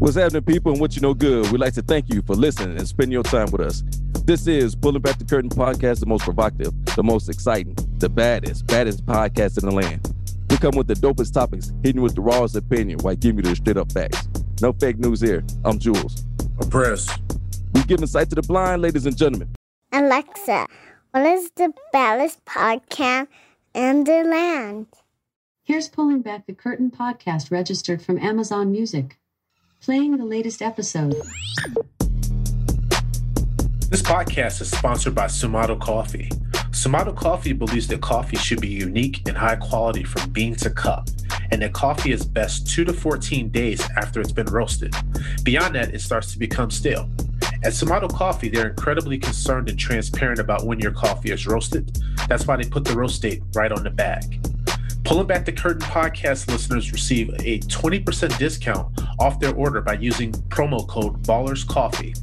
What's happening, people, and what you know good? We'd like to thank you for listening and spending your time with us. This is Pulling Back the Curtain podcast, the most provocative, the most exciting, the baddest, baddest podcast in the land. We come with the dopest topics, hitting with the rawest opinion while giving you the straight up facts. No fake news here. I'm Jules. I'm Press. We giving sight to the blind, ladies and gentlemen. Alexa, what is the baddest podcast in the land? Here's Pulling Back the Curtain podcast registered from Amazon Music. Playing the latest episode. This podcast is sponsored by Sumato Coffee. Sumato Coffee believes that coffee should be unique and high quality from bean to cup, and that coffee is best 2 to 14 days after it's been roasted. Beyond that, it starts to become stale. At Sumato Coffee, they're incredibly concerned and transparent about when your coffee is roasted. That's why they put the roast date right on the bag. Pulling Back the Curtain podcast listeners receive a 20% discount off their order by using promo code Ballers Coffee.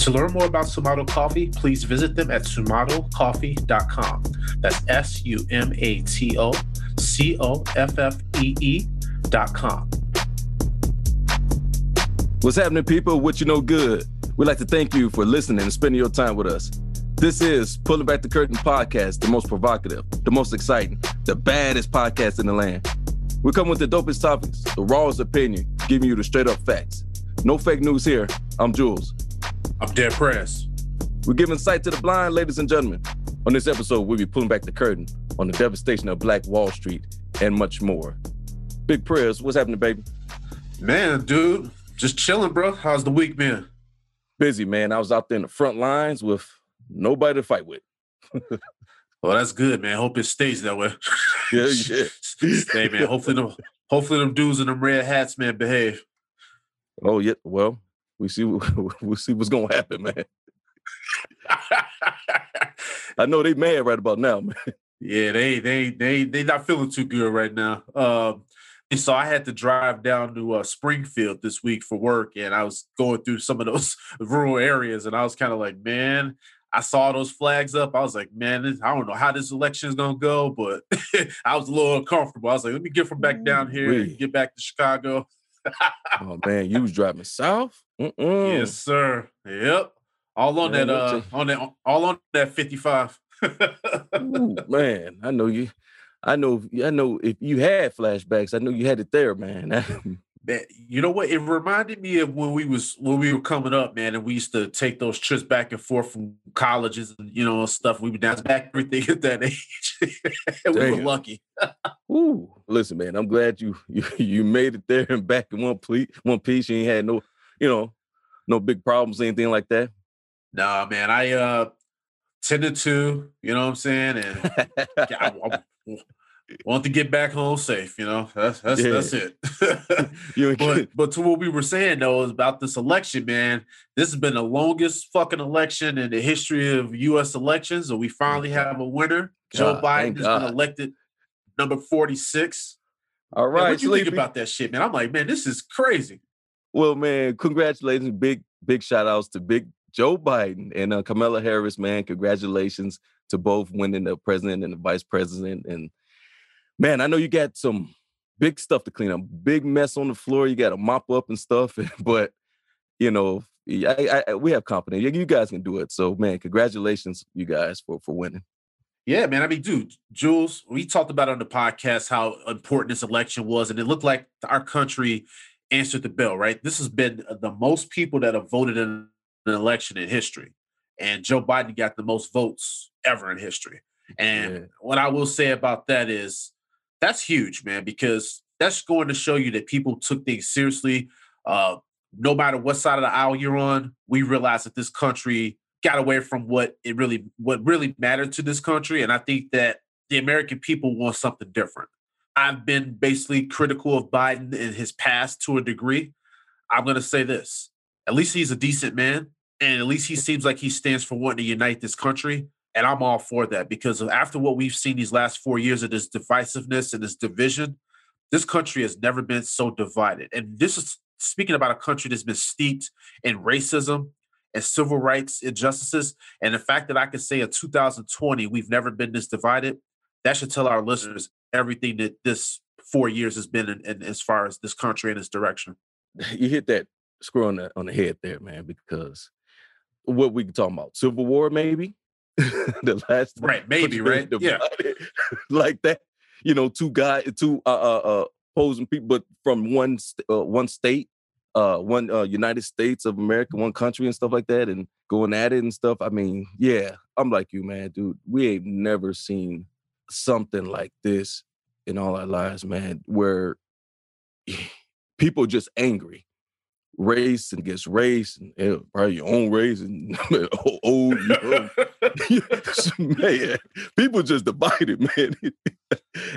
To learn more about Sumato Coffee, please visit them at sumatocoffee.com. That's S U M A T O C O F F E E.com. What's happening, people? What you know good? We'd like to thank you for listening and spending your time with us. This is Pulling Back the Curtain podcast, the most provocative, the most exciting, the baddest podcast in the land. We come with the dopest topics, the rawest opinion, giving you the straight up facts. No fake news here. I'm Jules. I'm Dead Press. We're giving sight to the blind, ladies and gentlemen. On this episode, we'll be pulling back the curtain on the devastation of Black Wall Street and much more. Big prayers. What's happening, baby? Man, dude, just chilling, bro. How's the week been? Busy, man. I was out there in the front lines with nobody to fight with. well, that's good, man. Hope it stays that way. yeah, yeah. hey, man. Hopefully, them, hopefully, them dudes in them red hats, man, behave. Oh yeah. Well, we see. We'll see what's gonna happen, man. I know they mad right about now, man. Yeah, they they they they not feeling too good right now. Um, and so I had to drive down to uh, Springfield this week for work, and I was going through some of those rural areas, and I was kind of like, man, I saw those flags up. I was like, man, I don't know how this election is gonna go, but I was a little uncomfortable. I was like, let me get from back down here and get back to Chicago. oh man, you was driving south? Mm-mm. Yes, sir. Yep. All on man, that uh on that all on that 55. Ooh, man, I know you. I know. I know. If you had flashbacks, I know you had it there, man. Man, you know what? It reminded me of when we was when we were coming up, man, and we used to take those trips back and forth from colleges and you know stuff. We would dance back everything at that age. we were lucky. Ooh, listen, man, I'm glad you you you made it there and back in one piece. One piece. You ain't had no, you know, no big problems, anything like that. Nah, man. I uh tended to, you know what I'm saying, and I, I, want to get back home safe. You know, that's that's yeah. that's it. but but to what we were saying though is about this election, man. This has been the longest fucking election in the history of U.S. elections, and we finally have a winner. God, Joe Biden has God. been elected number forty six. All right, man, what you Sleepy. think about that shit, man? I'm like, man, this is crazy. Well, man, congratulations, big big shout outs to Big Joe Biden and uh, Kamala Harris, man. Congratulations to both winning the president and the vice president. And man, I know you got some big stuff to clean up, big mess on the floor. You got to mop up and stuff. but you know, I, I, we have confidence. You guys can do it. So, man, congratulations, you guys, for for winning. Yeah, man. I mean, dude, Jules, we talked about on the podcast how important this election was, and it looked like our country answered the bell. Right, this has been the most people that have voted in an election in history. And Joe Biden got the most votes ever in history. And Yeah. what I will say about that is that's huge, man, because that's going to show you that people took things seriously. Uh, no matter what side of the aisle you're on, we realize that this country got away from what it really what really mattered to this country. And I think that the American people want something different. I've been basically critical of Biden in his past to a degree. I'm to say this at least he's a decent man. And at least he seems like he stands for wanting to unite this country. And I'm all for that because after what we've seen these last four years of this divisiveness and this division, this country has never been so divided. And this is speaking about a country that's been steeped in racism and civil rights injustices. And the fact that I can say in 2020, we've never been this divided, that should tell our mm. listeners everything that this four years has been in, in, as far as this country and its direction. you hit that screw on the on the head there, man, because what we talking about? Civil War, maybe? the last Right, maybe, right? Yeah. like that. You know, two guys, two uh uh, uh opposing people, but from one uh, one state, uh one uh United States of America, one country and stuff like that, and going at it and stuff. I mean, yeah, I'm like you, man, dude. We ain't never seen something like this in all our lives, man, where people just angry race and gets race and eh, probably your own race and you know, man, people just divided, man.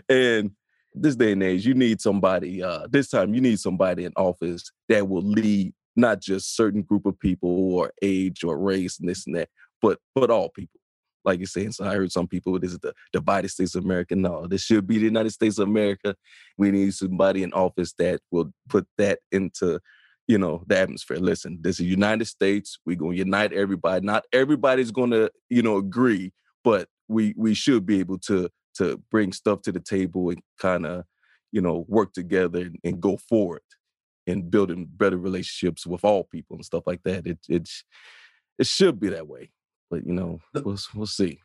and this day and age, you need somebody. Uh, this time, you need somebody in office that will lead not just certain group of people or age or race and this and that, but but all people. Like you're saying, so I heard some people, this is the divided states of America. No, this should be the United States of America. We need somebody in office that will put that into you know the atmosphere. Listen this is united states. We're going to unite everybody. Not everybody's going to you know agree but we we should be able to to bring stuff to the table and kind of you know work together and, and go forward and building better relationships with all people and stuff like that. It it's it should be that way but you know we'll, we'll see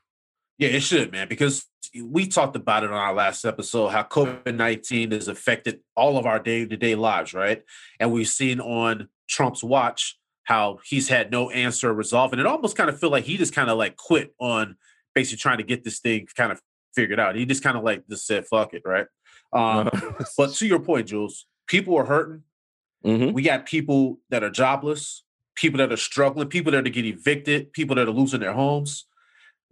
Yeah, it should, man, because we talked about it on our last episode how COVID 19 has affected all of our day to day lives, right? And we've seen on Trump's watch how he's had no answer or resolve. And it almost kind of feel like he just kind of like quit on basically trying to get this thing kind of figured out. He just kind of like just said, fuck it, right? Um, but to your point, Jules, people are hurting. Mhm. We got people that are jobless, people that are struggling, people that are getting evicted, people that are losing their homes.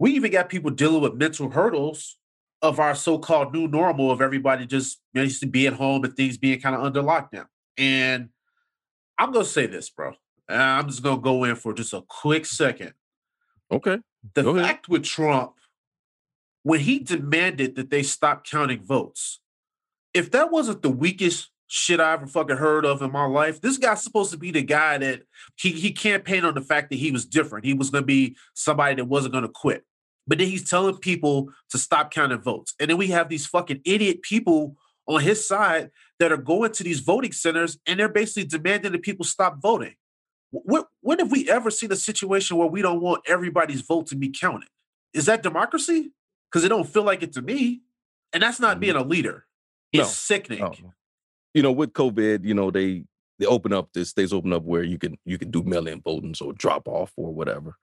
We even got people dealing with mental hurdles of our so-called new normal of everybody just you know, used to be at home and things being kind of under lockdown. And I'm gonna say this, bro. I'm just gonna go in for just a quick second. okay The Go ahead. fact with Trump, when he demanded that they stop counting votes, if that wasn't the weakest shit I ever fucking heard of in my life, this guy's supposed to be the guy that he he campaigned on the fact that he was different. He was gonna be somebody that wasn't gonna quit. But then he's telling people to stop counting votes. And then we have these fucking idiot people on his side that are going to these voting centers and they're basically demanding that people stop voting. When, when have we ever seen a situation where we don't want everybody's vote to be counted? Is that democracy? Because it don't feel like it to me. And that's not being a mm-hmm. leader. It's No. sickening. Oh. you know with covid you know they they open up the states open up where you can you can do mail-in voting so drop off or whatever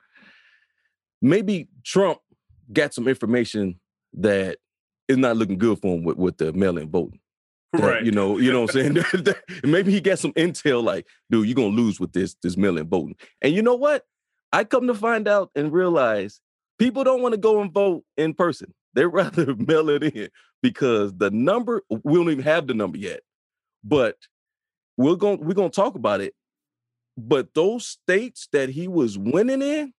maybe trump got some information that is not looking good for him with, with the mail-in voting. That, Right. you know you know what i'm saying? Maybe he got some intel like dude you're gonna lose with this this mail-in voting. And you know what? I come to find out and realize people don't want to go and vote in person. They'd rather mail it in because the number we don't even have the number yet but we're going we're going to talk about it. But those states that he was winning in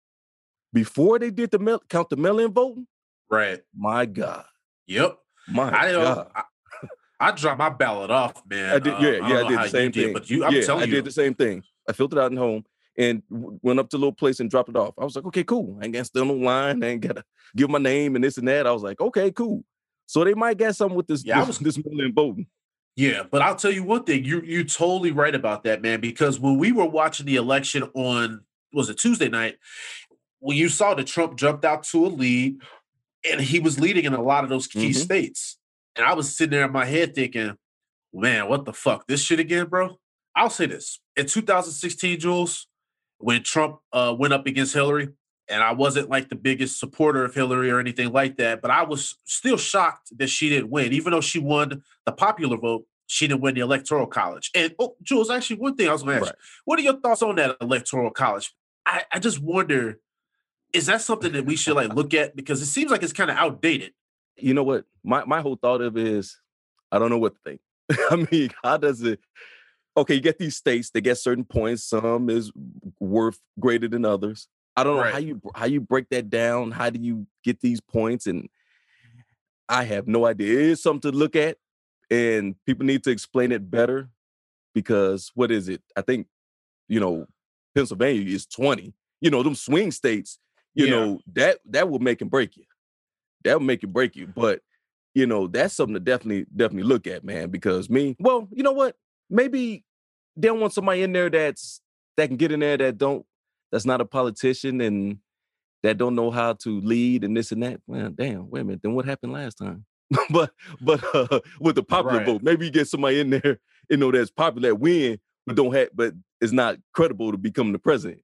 before they did the mail, count the mail-in voting Right. my god Yep. my I god I, I dropped my ballot off, man. I did, Uh, yeah, don't yeah, I did the same did, thing. But you, I'm yeah, telling you, I did the same thing. I filled it out at home and went up to a little place and dropped it off. I was like, okay, cool. I ain't got stand online. I ain't got to give my name and this and that. I was like, okay, cool. So they might get something with this, Yeah, I this, was- this voting. Yeah, but I'll tell you one thing. You you're totally right about that, man. Because when we were watching the election on was it Tuesday night, when you saw that Trump jumped out to a lead, and he was leading in a lot of those key Mhm. states, and I was sitting there in my head thinking, man, what the fuck, this shit again, bro. I'll say this: in 2016, Jules, when Trump uh, went up against Hillary, and I wasn't like the biggest supporter of Hillary or anything like that, but I was still shocked that she didn't win, even though she won the popular vote. She didn't win the electoral college. And oh, Jules, actually, one thing I was going to ask: right. you, what are your thoughts on that electoral college? I, I just wonder, is that something that we should like look at because it seems like it's kind of outdated. You know what? My my whole thought of is, I don't know what to think. I mean, how does it? Okay, you get these states; they get certain points. Some is worth greater than others. I don't know right. how you how you break that down. How do you get these points? And I have no idea. It is something to look at, and people need to explain it better because what is it? I think you know Pennsylvania is twenty. You know them swing states. You yeah. know that that will make and break you. That will make and break you. But you know that's something to definitely definitely look at, man. Because me, well, you know what? Maybe they don't want somebody in there that's that can get in there that don't that's not a politician and that don't know how to lead and this and that. Well, damn, wait a minute. Then what happened last time? but but uh, with the popular right. vote, maybe you get somebody in there, you know, that's popular, that win, but don't have, but is not credible to become the president.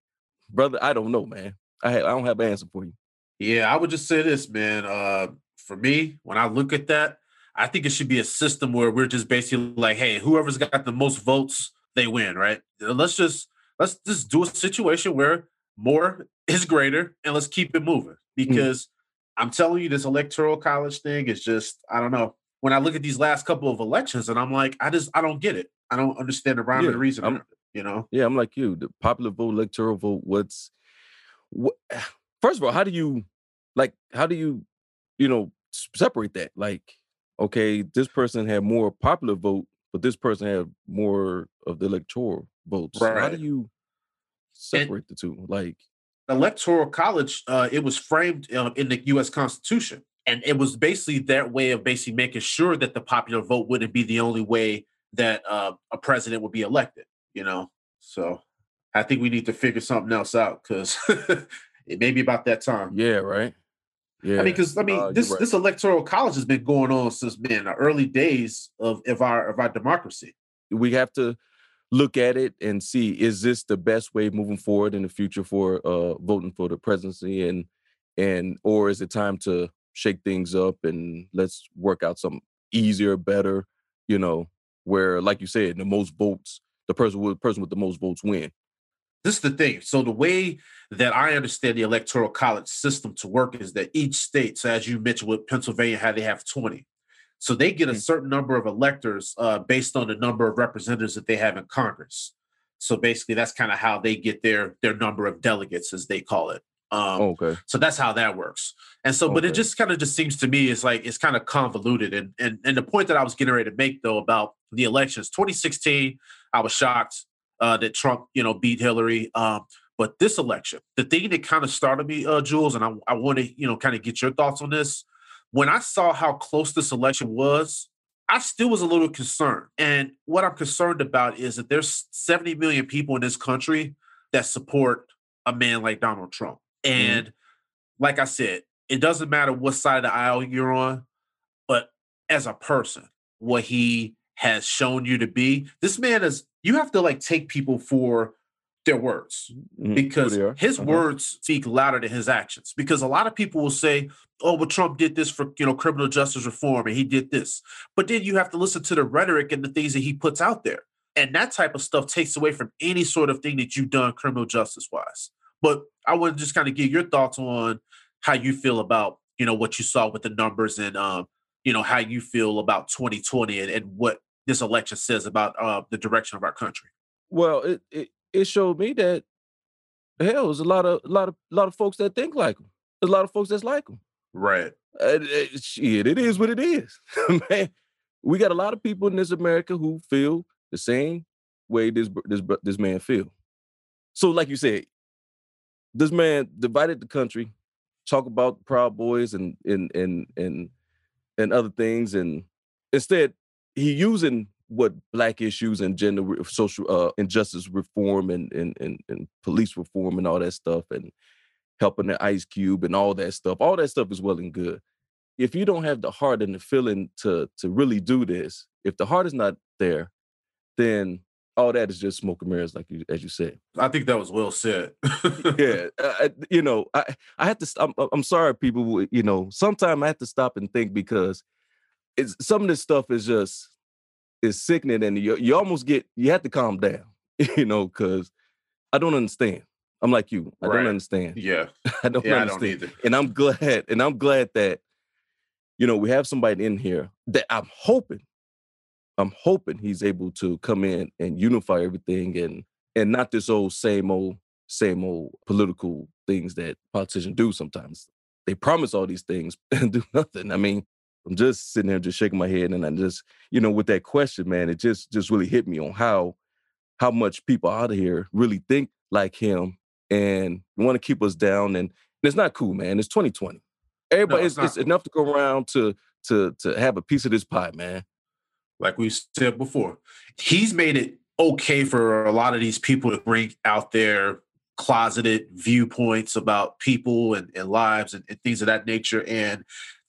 Brother, I don't know, man. I I don't have an answer for you. Yeah, I would just say this, man. Uh, for me, when I look at that, I think it should be a system where we're just basically like, hey, whoever's got the most votes, they win, right? Let's just let's just do a situation where more is greater and let's keep it moving mm. because mm. I'm telling you, this electoral college thing is just, I don't know. When I look at these last couple of elections and I'm like, I just, I don't get it. I don't understand the rhyme yeah, and the reason. I'm, you know? Yeah, I'm like you. The popular vote, electoral vote, what's, what, first of all, how do you, like, how do you, you know, separate that? Like, okay, this person had more popular vote, but this person had more of the electoral votes. Right. So how do you separate and the two? Like electoral college, uh, it was framed uh, in the U.S. Constitution, and it was basically that way of basically making sure that the popular vote wouldn't be the only way that uh, a president would be elected. You know, so I think we need to figure something else out because it may be about that time. Yeah, right. Yeah. I mean, because I mean, uh, this right. this electoral college has been going on since man the early days of, of our of our democracy. We have to look at it and see is this the best way moving forward in the future for uh, voting for the presidency and and or is it time to shake things up and let's work out some easier better you know where like you said the most votes the person with person with the most votes win this is the thing so the way that i understand the electoral college system to work is that each state so as you mentioned with pennsylvania how they have 20 so they get a mm. certain number of electors uh, based on the number of representatives that they have in Congress. So basically, that's kind of how they get their their number of delegates, as they call it. Um, okay. So that's how that works. And so, okay. but it just kind of just seems to me it's like it's kind of convoluted. And and and the point that I was getting ready to make though about the elections, 2016, I was shocked uh, that Trump, you know, beat Hillary. Um, but this election, the thing that kind of started me, uh, Jules, and I, I want to, you know, kind of get your thoughts on this when I saw how close this election was, I still was a little concerned. And what I'm concerned about is that there's 70 million people in this country that support a man like Donald Trump. Mm-hmm. And mm-hmm. like I said, it doesn't matter what side of the aisle you're on, but as a person, what he has shown you to be, this man is, you have to like take people for their words mm-hmm. because his uh-huh. words speak louder than his actions. Because a lot of people will say, "Oh, well, Trump did this for you know criminal justice reform, and he did this," but then you have to listen to the rhetoric and the things that he puts out there, and that type of stuff takes away from any sort of thing that you've done criminal justice wise. But I want to just kind of get your thoughts on how you feel about you know what you saw with the numbers and um, you know how you feel about 2020 and, and what this election says about uh, the direction of our country. Well, it, it it showed me that hell, there's a lot of a lot of a lot of folks that think like him. There's a lot of folks that's like him. Right. Uh, shit, it is what it is, man. We got a lot of people in this America who feel the same way this this this man feel. So, like you said, this man divided the country. Talk about Proud Boys and and and and and other things, and instead he using what black issues and gender social uh, injustice reform and, and and and police reform and all that stuff and helping the ice cube and all that stuff all that stuff is well and good if you don't have the heart and the feeling to to really do this if the heart is not there then all that is just smoke and mirrors, like you as you said. I think that was well said. yeah, uh, you know, I I have to. I'm, I'm sorry, people. You know, sometimes I have to stop and think because it's some of this stuff is just is sickening, and you you almost get you have to calm down. You know, because I don't understand. I'm like you. I Right. don't understand. yeah, I don't yeah, I understand. don't either. and I'm glad, and I'm glad that you know we have somebody in here that I'm hoping, I'm hoping he's able to come in and unify everything and and not this old same old same old political things that politicians do sometimes. They promise all these things and do nothing. I mean, I'm just sitting there just shaking my head and I just, you know, with that question, man, it just just really hit me on how how much people out of here really think like him and want to keep us down and, and it's not cool, man. It's 2020. Everybody, it's it's, it's cool. enough to go around to to to have a piece of this pie, man. like we said before, he's made it okay for a lot of these people to bring out their closeted viewpoints about people and, and lives and, and things of that nature. And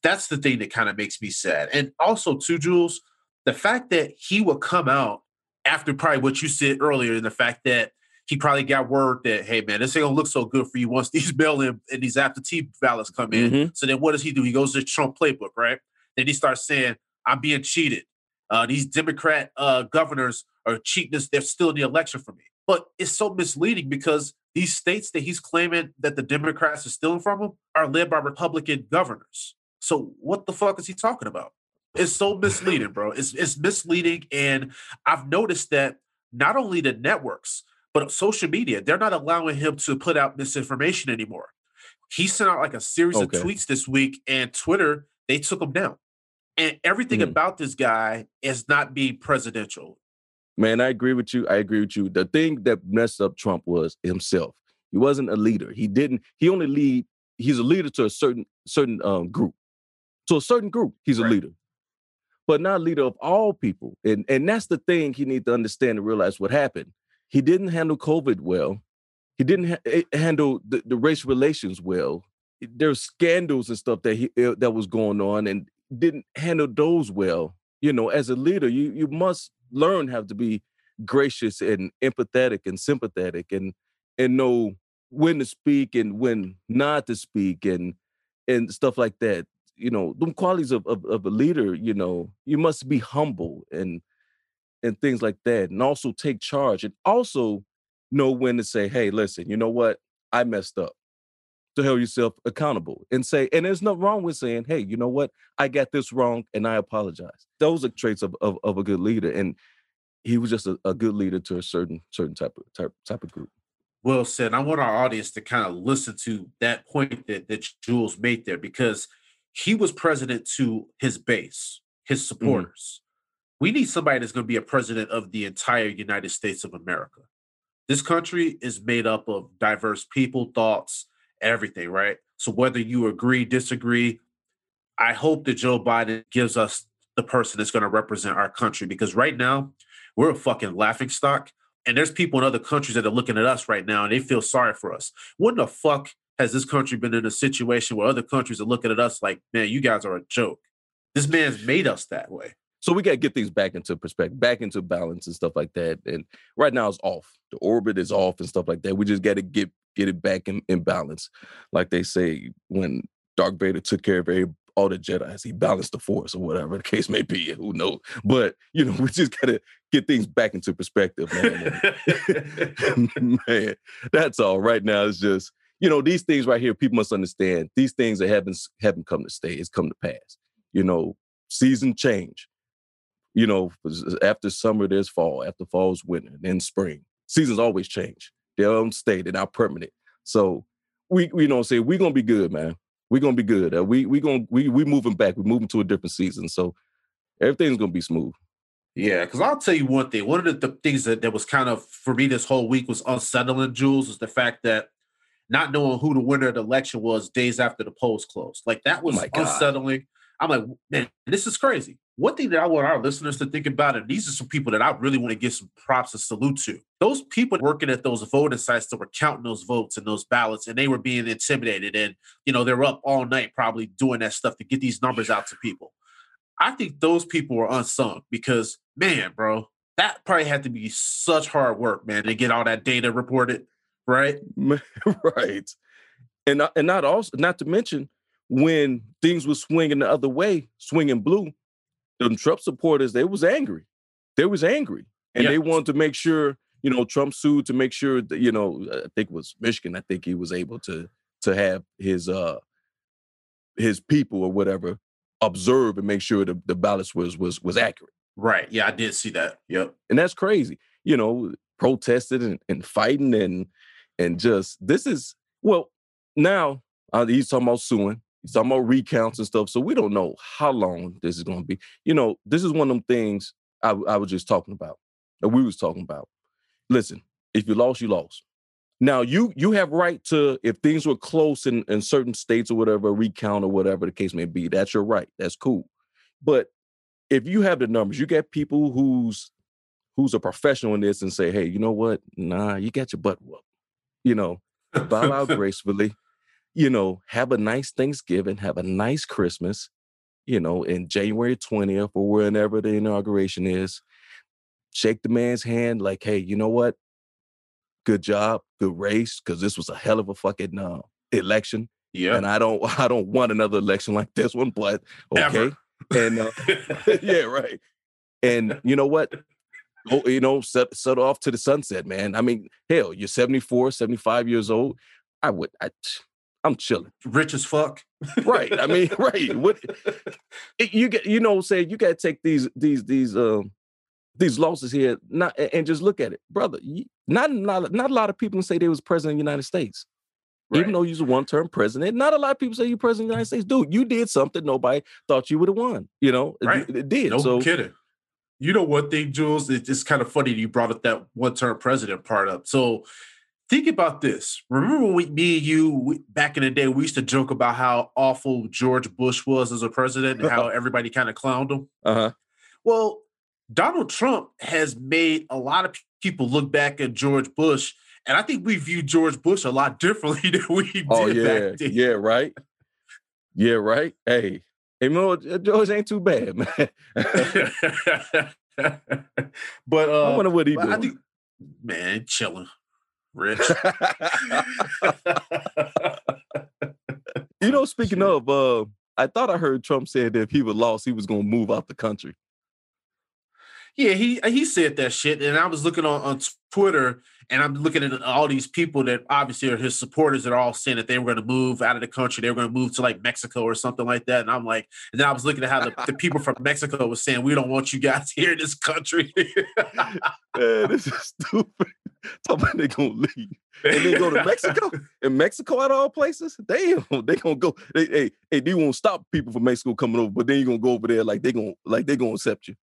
that's the thing that kind of makes me sad. And also, too, Jules, the fact that he would come out after probably what you said earlier, and the fact that he probably got word that, hey, man, this ain't gonna look so good for you once these mail in and these absentee ballots come in. Mhm. So then what does he do? He goes to the Trump playbook, right? Then he starts saying, I'm being cheated. Uh, these Democrat uh, governors are cheating us. They're still in the election for me. But it's so misleading because these states that he's claiming that the Democrats are stealing from him are led by Republican governors. So what the fuck is he talking about? It's so misleading, bro. It's it's misleading, and I've noticed that not only the networks but social media they're not allowing him to put out misinformation anymore. He sent out like a series Okay. of tweets this week, and Twitter they took him down. And everything Mhm. about this guy is not being presidential. Man, I agree with you. I agree with you. The thing that messed up Trump was himself. He wasn't a leader. He didn't. He only lead. He's a leader to a certain certain um, group. To a certain group, he's a Right. leader, but not leader of all people. And and that's the thing he need to understand and realize what happened. He didn't handle COVID well. He didn't ha- eh, handle the, the race relations well. There's scandals and stuff that he eh, that was going on, and didn't handle those well. You know, as a leader, you you must learn how to be gracious and empathetic and sympathetic and and know when to speak and when not to speak and and stuff like that you know them qualities of, of, of a leader you know you must be humble and and things like that and also take charge and also know when to say hey listen you know what? I messed up to hold yourself accountable and say and there's nothing wrong with saying hey you know what? I got this wrong and i apologize. Those are traits of, of, of a good leader and he was just a, a good leader to a certain certain type of type, type of group. Well said. I want our audience to kind of listen to that point that, that Jules made there because he was president to his base, his mm-hmm. supporters. We need somebody that's going to be a president of the entire United States of America. This country is made up of diverse people, thoughts, everything, right? So whether you agree, disagree, I hope that Joe Biden gives us the person that's going to represent our country because right now we're a fucking laughing stock. And there's people in other countries that are looking at us right now and they feel sorry for us. When the fuck has this country been in a situation where other countries are looking at us like, man, you guys are a joke? This man's made us that way. So we got to get things back into perspective, back into balance and stuff like that. And right now it's off. The orbit is off and stuff like that. We just got to get get it back in, in balance. Like they say when Darth Vader took care of every, all the Jedi's, he balanced the force or whatever the case may be. Who knows? But you know, we just got to get things back into perspective, man. Man, that's all. Right now it's just you know these things right here. People must understand these things that haven't haven't come to stay. It's come to pass. You know, season change you know, after summer there's fall, after fall is winter, then spring. Seasons always change. They don't stay. They're not permanent. So we, we know, say we're gonna be good, man. We're gonna be good. Uh, we we gonna we we moving back. We're moving to a different season. So everything's gonna be smooth. Yeah, because I'll tell you one thing. One of the, the things that, that was kind of for me this whole week was unsettling, Jules, is the fact that not knowing who the winner of the election was days after the polls closed. Like that oh was my God. unsettling. I'm like, man, this is crazy. One thing that I want our listeners to think about, and these are some people that I really want to give some props and salute to. Those people working at those voting sites that were counting those votes and those ballots, and they were being intimidated, and you know, they're up all night probably doing that stuff to get these numbers out to people. I think those people were unsung because, man, bro, that probably had to be such hard work, man, to get all that data reported, right? right. And not, and not also not to mention when things were swinging the other way, swinging blue, the Trump supporters they was angry. They was angry, and yeah. they wanted to make sure you know Trump sued to make sure that you know I think it was Michigan. I think he was able to to have his uh his people or whatever observe and make sure the, the ballots was was was accurate. Right. Yeah, I did see that. Yep. And that's crazy. You know, protested and, and fighting and and just this is well now uh, he's talking about suing. He's talking about recounts and stuff. So we don't know how long this is going to be. You know, this is one of them things I, I was just talking about. That we was talking about. Listen, if you lost, you lost. Now you you have right to if things were close in, in certain states or whatever, recount or whatever the case may be. That's your right. That's cool. But if you have the numbers, you get people who's who's a professional in this and say, hey, you know what? Nah, you got your butt whooped. You know, bow out gracefully. You know, have a nice Thanksgiving, have a nice Christmas. You know, in January 20th or whenever the inauguration is, shake the man's hand like, hey, you know what? Good job, good race, because this was a hell of a fucking uh, election. Yeah. And I don't I don't want another election like this one, but okay. Ever. And uh, yeah, right. And you know what? Go, you know, set set off to the sunset, man. I mean, hell, you're 74, 75 years old. I would I I'm chilling. Rich as fuck. right. I mean, right. What you get, you know, say you gotta take these these these um these losses here, not and just look at it, brother. Not not not a lot of people say they was president of the United States. Right. Even though you're a one-term president, not a lot of people say you're president of the United States. Dude, you did something nobody thought you would have won. You know, right. it, it did. No so, kidding. You know one thing, Jules? It's kind of funny you brought up that one-term president part up. So think about this. Remember when we, me and you we, back in the day, we used to joke about how awful George Bush was as a president and how everybody kind of clowned him. Uh-huh. Well, Donald Trump has made a lot of people look back at George Bush and I think we view George Bush a lot differently than we did oh, yeah. back then. Yeah, right. Yeah, right. Hey, hey, no, George ain't too bad, man. but uh, I wonder what he think, man, chilling, rich. you know, speaking of, uh, I thought I heard Trump said that if he was lost, he was going to move out the country. Yeah, he uh, he said that shit, and I was looking on, on Twitter, and I'm looking at all these people that obviously are his supporters that are all saying that they were going to move out of the country. They were going to move to like Mexico or something like that. And I'm like, and then I was looking at how the, the people from Mexico was saying, we don't want you guys here in this country. Man, this is stupid. Talking about they gonna leave. And then go to Mexico. and Mexico at all places, damn, they gonna go. They hey, hey, they won't stop people from Mexico coming over, but then you're gonna go over there like they gonna like they gonna accept you.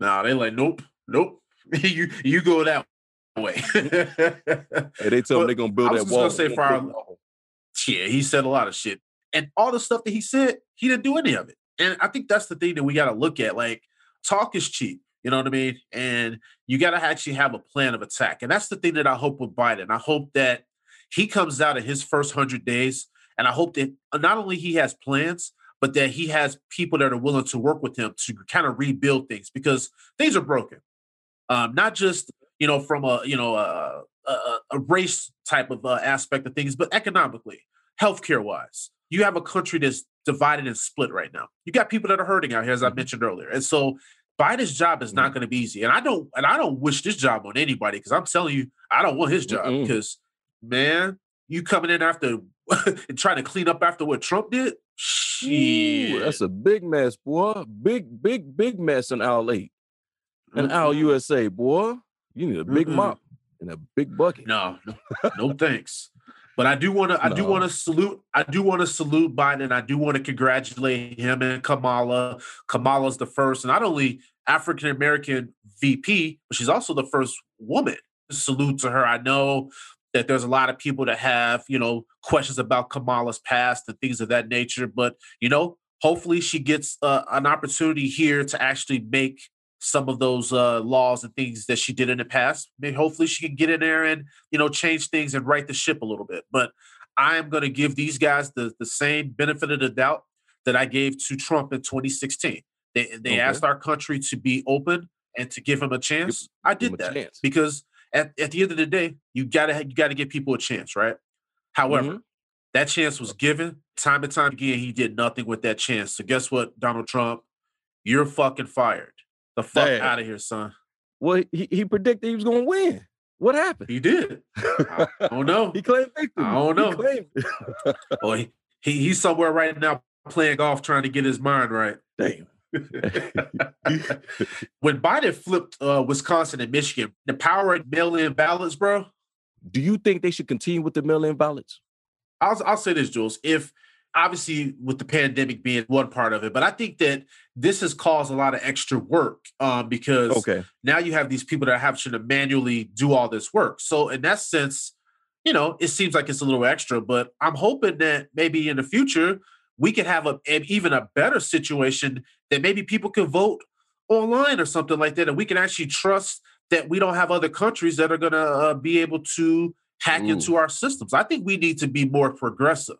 nah, they like, nope, nope. you you go that way. hey, they tell them they're gonna build that wall. Gonna say for our, yeah, he said a lot of shit, and all the stuff that he said, he didn't do any of it. And I think that's the thing that we got to look at. Like, talk is cheap. You know what I mean? And you got to actually have a plan of attack. And that's the thing that I hope with Biden. I hope that he comes out of his first 100 days. And I hope that not only he has plans, but that he has people that are willing to work with him to kind of rebuild things because things are broken. Um, not just you know, from a you know a, a, a race type of uh, aspect of things, but economically, healthcare wise, you have a country that's divided and split right now. You got people that are hurting out here, as I mm-hmm. mentioned earlier, and so Biden's job is not mm-hmm. going to be easy. And I don't and I don't wish this job on anybody because I'm telling you, I don't want his job because man, you coming in after and trying to clean up after what Trump did. Shit. Ooh, that's a big mess, boy. Big, big, big mess in Aisle 8. And mm-hmm. Aisle USA, boy. You need a big mm mop and a big bucket. No, no, no thanks. But I do want to. I no. do want to salute. I do want to salute Biden. I do want to congratulate him and Kamala. Kamala's the first, not only African American VP, but she's also the first woman. Salute to her. I know that there's a lot of people that have you know questions about Kamala's past and things of that nature. But you know, hopefully she gets uh, an opportunity here to actually make some of those uh, laws and things that she did in the past. Maybe hopefully she can get in there and you know change things and right the ship a little bit. But I am going to give these guys the the same benefit of the doubt that I gave to Trump in 2016. They they okay. asked our country to be open and to give him a chance, I give him did that chance. because at, at the end of the day, you gotta you gotta give people a chance, right? However, Mhm. that chance was given time and time again. He did nothing with that chance. So guess what, Donald Trump, you're fucking fired. The fuck out of here, son. Well, he, he predicted he was going to win. What happened? He did. I don't know. he claimed victory. I don't He know. claimed- Boy, he, he's somewhere right now playing golf, trying to get his mind right. Damn. when Biden flipped uh, Wisconsin and Michigan, the power of mail-in ballots, bro. Do you think they should continue with the mail-in ballots? I'll I'll say this, Jules. If obviously with the pandemic being one part of it, but I think that this has caused a lot of extra work um, because Okay. now you have these people that have to manually do all this work. So in that sense, you know, it seems like it's a little extra, but I'm hoping that maybe in the future we could have a an even a better situation that maybe people can vote online or something like that, and we can actually trust that we don't have other countries that are going to uh, be able to hack Ooh. into our systems. I think we need to be more progressive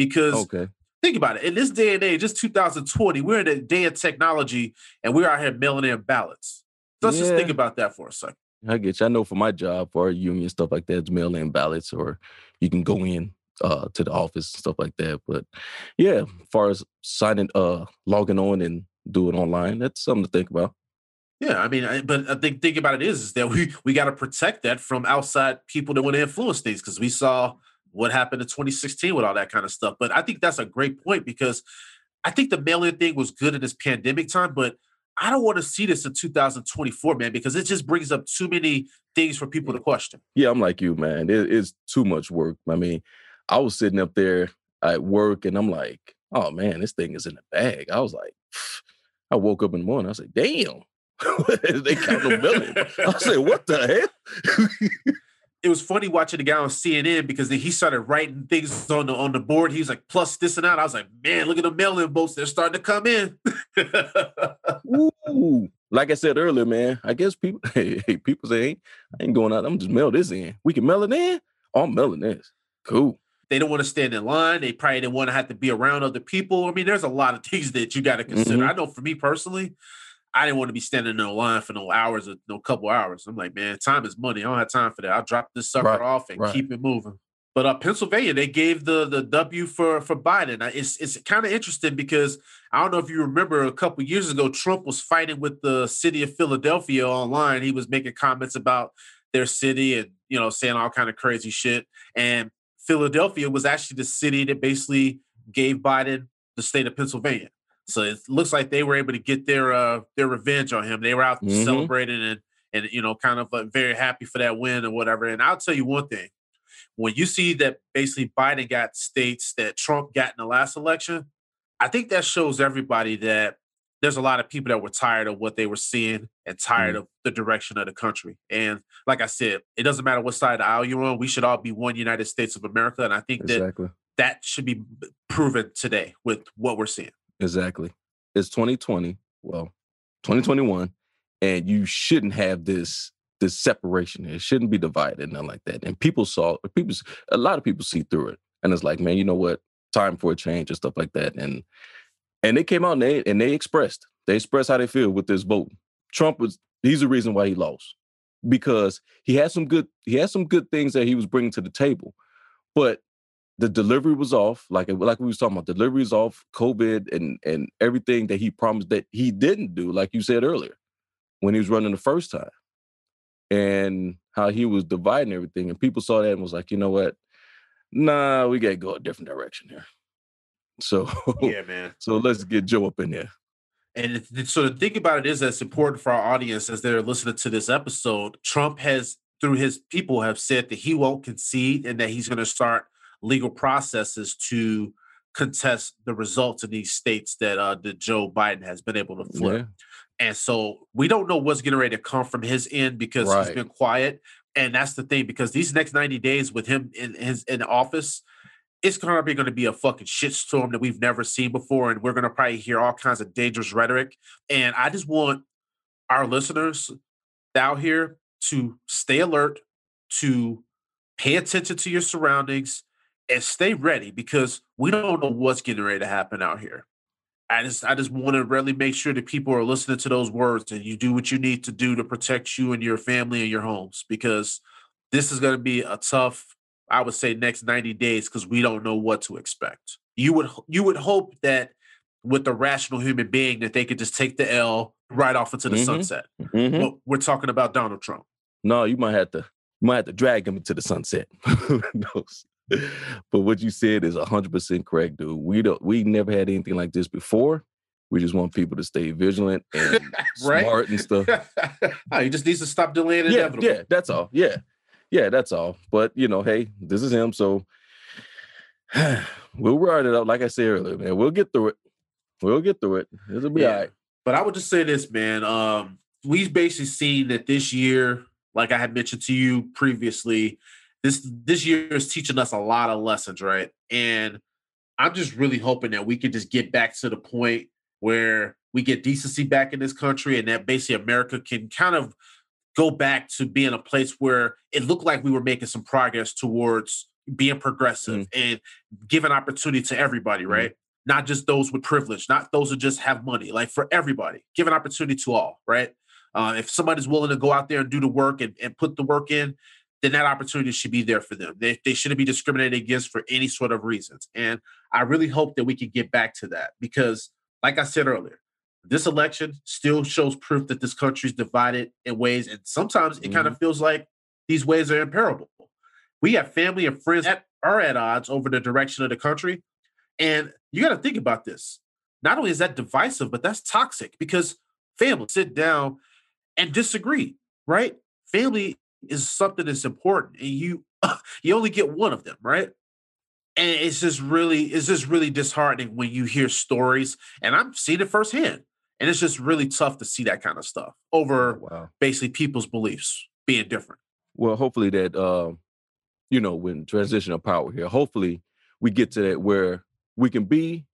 because Okay. think about it. In this day and age, it's 2020. We're in a day of technology, and we're out here mailing in ballots. So Let's just think about that for a second. I get you. I know for my job, for our union, stuff like that, it's mail in ballots or you can go in uh, to the office, and stuff like that. But yeah, as far as signing, uh, logging on and doing online, that's something to think about. Yeah, I mean, I, but I think think about it is, is that we we got to protect that from outside people that want to influence things because we saw what happened in 2016 with all that kind of stuff. But I think that's a great point because I think the mail-in thing was good in this pandemic time, but I don't want to see this in 2024, man, because it just brings up too many things for people to question. Yeah, I'm like you, man. It, it's too much work. I mean, I was sitting up there at work and I'm like, oh man, this thing is in the bag. I was like, I woke up in the morning. I was like, damn. they count a million. I said, what the hell? it was funny watching the guy on CNN because then he started writing things on the on the board. He was like plus this and that. I was like, man, look at the mail-in votes. They're starting to come in. Ooh. Like I said earlier, man, I guess people hey, hey, people say, hey, I ain't going out. I'm just mail this in. We can mail it in. Oh, I'm mailing this. Cool. they don't want to stand in line. They probably didn't want to have to be around other people. I mean, there's a lot of things that you got to consider. Mhm. I know for me personally, I didn't want to be standing in a line for no hours or no couple hours. I'm like, man, time is money. I don't have time for that. I'll drop this sucker Right, off and right. keep it moving. But uh, Pennsylvania, they gave the the W for for Biden. It's it's kind of interesting because I don't know if you remember a couple years ago, Trump was fighting with the city of Philadelphia online. He was making comments about their city and you know saying all kind of crazy shit. And Philadelphia was actually the city that basically gave Biden the state of Pennsylvania. So it looks like they were able to get their uh their revenge on him. They were out Mhm. celebrating and and you know kind of uh, very happy for that win or whatever. And I'll tell you one thing: when you see that basically Biden got states that Trump got in the last election, I think that shows everybody that there's a lot of people that were tired of what they were seeing and tired of the direction of the country. And like I said, it doesn't matter what side of the aisle you're on. We should all be one United States of America. And I think that Exactly. that should be proven today with what we're seeing. Exactly. It's 2020. Well, 2021. And you shouldn't have this this separation. It shouldn't be divided nothing like that. And people saw people a lot of people see through it. And it's like, man, you know what? Time for a change and stuff like that. And and they came out and they and they expressed. They expressed how they feel with this vote. Trump was he's the reason why he lost. Because he had some good he had some good things that he was bringing to the table. But the delivery was off, like uh, like we was talking about. Delivery was off, COVID, and and everything that he promised that he didn't do, like you said earlier, when he was running the first time, and how he was dividing everything, and people saw that and was like, you know what, nah, we gotta go a different direction here. So Yeah, man. so let's get Joe up in there. And so the thing about it is that's important for our audience as they're listening to this episode. Trump has, through his people, have said that he won't concede and that he's going to start legal processes to contest the results in these states that uh, that Joe Biden has been able to flip. Yeah. And so we don't know what's getting ready to come from his end because he's been quiet. And that's the thing, because these next 90 days with him in his in office, it's probably going to be a fucking shitstorm that we've never seen before. And we're going to probably hear all kinds of dangerous rhetoric. And I just want our listeners out here to stay alert, to pay attention to your surroundings, and stay ready because we don't know what's getting ready to happen out here. I just I just want to really make sure that people are listening to those words and you do what you need to do to protect you and your family and your homes because this is going to be a tough I would say next 90 days because we don't know what to expect. You would you would hope that with a rational human being that they could just take the L right off into the Mhm. sunset. Mhm. But we're talking about Donald Trump. No, you might have to you might have to drag him into the sunset. Who knows? But what you said is hundred percent correct, dude. We don't we never had anything like this before. We just want people to stay vigilant and Right? smart and stuff. no, he just needs to stop delaying yeah, inevitable. yeah, that's all. Yeah, yeah, that's all. But you know, hey, this is him, so we'll ride it out. Like I said earlier, man, we'll get through it. We'll get through it. It'll be Yeah. all right. But I would just say this, man. Um, we've basically seen that this year, like I had mentioned to you previously, this this year is teaching us a lot of lessons, right? And I'm just really hoping that we can just get back to the point where we get decency back in this country and that basically America can kind of go back to being a place where it looked like we were making some progress towards being progressive and giving opportunity to everybody, Mhm. right? Not just those with privilege, not those who just have money, like for everybody, give an opportunity to all, right? Uh, if somebody's willing to go out there and do the work and, and put the work in, then that opportunity should be there for them. They, they shouldn't be discriminated against for any sort of reasons. And I really hope that we can get back to that because, like I said earlier, this election still shows proof that this country is divided in ways, and sometimes it kind of mm-hmm. feels like these ways are imparable. We have family and friends that are at odds over the direction of the country, and you got to think about this. Not only is that divisive, but that's toxic because family sit down and disagree, right? Family is something that's important, and you you only get one of them, right? And it's just really it's just really disheartening when you hear stories, and I'm seeing it firsthand, and it's just really tough to see that kind of stuff over wow. basically people's beliefs being different. Well, hopefully that um, you know, when transition of power here, hopefully we get to that where we can be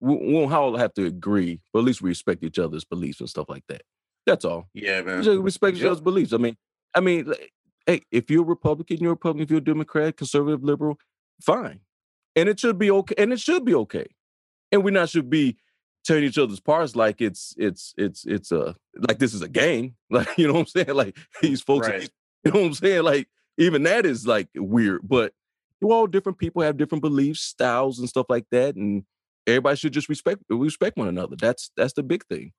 we won't all have to agree, but at least we respect each other's beliefs and stuff like that. That's all. Yeah, man. Just respect each other's beliefs. I mean, I mean, hey, if you're a Republican, you're a Republican. If you're a Democrat, conservative, liberal, fine, and it should be okay. And it should be okay. And we not should be tearing each other's parts like it's it's it's it's a like this is a game. Like you know what I'm saying? Like these folks, Right. you know what I'm saying? Like even that is like weird. But you all different people have different beliefs, styles, and stuff like that, and everybody should just respect respect one another. That's that's the big thing.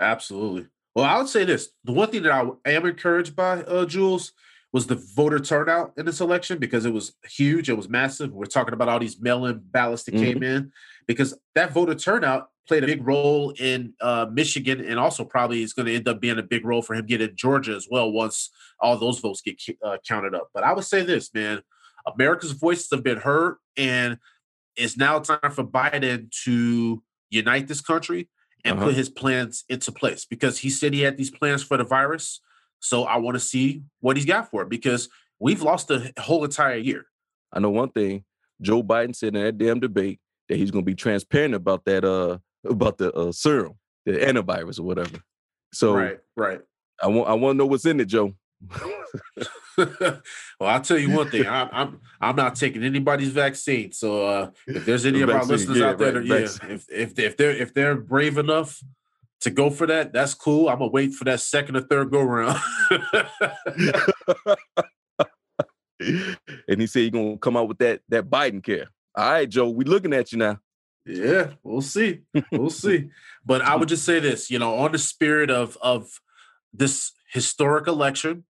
Absolutely. Well, I would say this: the one thing that I am encouraged by, uh, Jules, was the voter turnout in this election because it was huge. It was massive. We're talking about all these mail-in ballots that came in because that voter turnout played a big role in uh, Michigan, and also probably is going to end up being a big role for him getting Georgia as well once all those votes get uh, counted up. But I would say this, man: America's voices have been heard, and it's now time for Biden to unite this country and Uh-huh. put his plans into place because he said he had these plans for the virus. So I want to see what he's got for it because we've lost the whole entire year. I know one thing. Joe Biden said in that damn debate that he's going to be transparent about that uh about the uh, serum, the antivirus or whatever. So right, right. I want I want to know what's in it, Joe. well, I'll tell you one thing. I'm I'm I'm not taking anybody's vaccine. So uh, if there's any of our listeners yeah, out there, right, that, yeah, vaccine. if if if they're if they're brave enough to go for that, that's cool. I'm gonna wait for that second or third go round. and he said he's going to come out with that that Biden care. All right, Joe, we looking at you now. Yeah, we'll see. We'll see. But I would just say this, you know, on the spirit of of this historic election,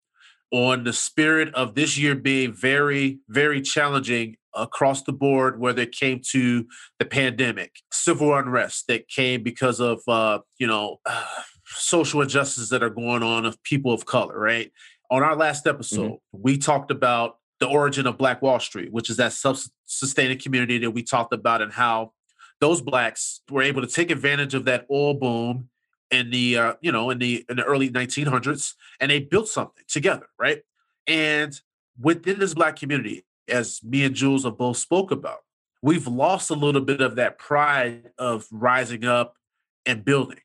on the spirit of this year being very, very challenging across the board, whether it came to the pandemic, civil unrest that came because of uh, you know, social injustices that are going on of people of color, right? On our last episode, we talked about the origin of Black Wall Street, which is that self-sustaining community that we talked about and how those blacks were able to take advantage of that oil boom in the uh, you know in the in the early 1900s and they built something together right? And within this black community as me and jules have both spoke about we've lost a little bit of that pride of rising up and building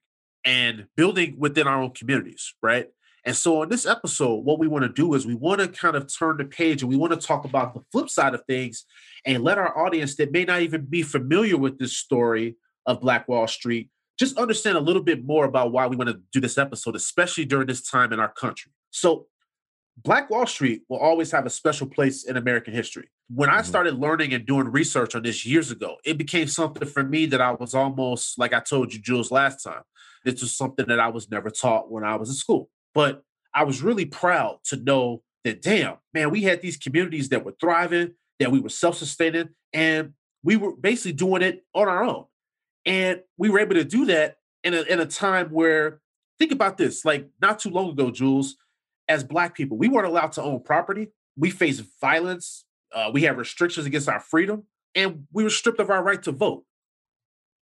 and building within our own communities right? And so in this episode what we want to do is we want to kind of turn the page and we want to talk about the flip side of things and let our audience that may not even be familiar with this story of Black Wall Street just understand a little bit more about why we want to do this episode, especially during this time in our country. So, Black Wall Street will always have a special place in American history. When I Mhm. started learning and doing research on this years ago, it became something for me that I was almost like I told you, Jules, last time. This was something that I was never taught when I was in school. But I was really proud to know that, damn, man, we had these communities that were thriving, that we were self sustaining, and we were basically doing it on our own. And we were able to do that in a, in a time where, think about this, like not too long ago, Jules, as Black people, we weren't allowed to own property. We faced violence. Uh, we had restrictions against our freedom, and we were stripped of our right to vote.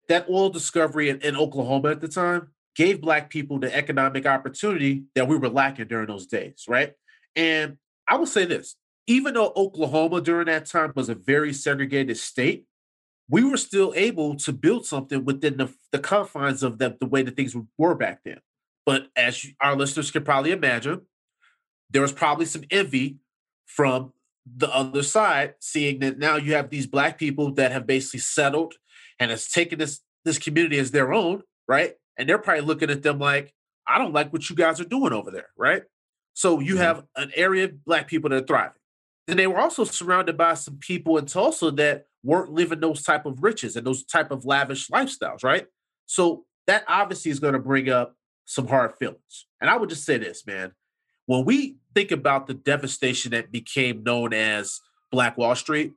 That oil discovery in, in Oklahoma at the time gave Black people the economic opportunity that we were lacking during those days, right? And I will say this even though Oklahoma during that time was a very segregated state, we were still able to build something within the, the confines of the, the way that things were back then. But as you, our listeners can probably imagine, there was probably some envy from the other side, seeing that now you have these black people that have basically settled and has taken this this community as their own, right? And they're probably looking at them like, I don't like what you guys are doing over there, right? So you Mhm. have an area of black people that are thriving. And they were also surrounded by some people in Tulsa that weren't living those type of riches and those type of lavish lifestyles, right? So that obviously is going to bring up some hard feelings. And I would just say this, man. When we think about the devastation that became known as Black Wall Street,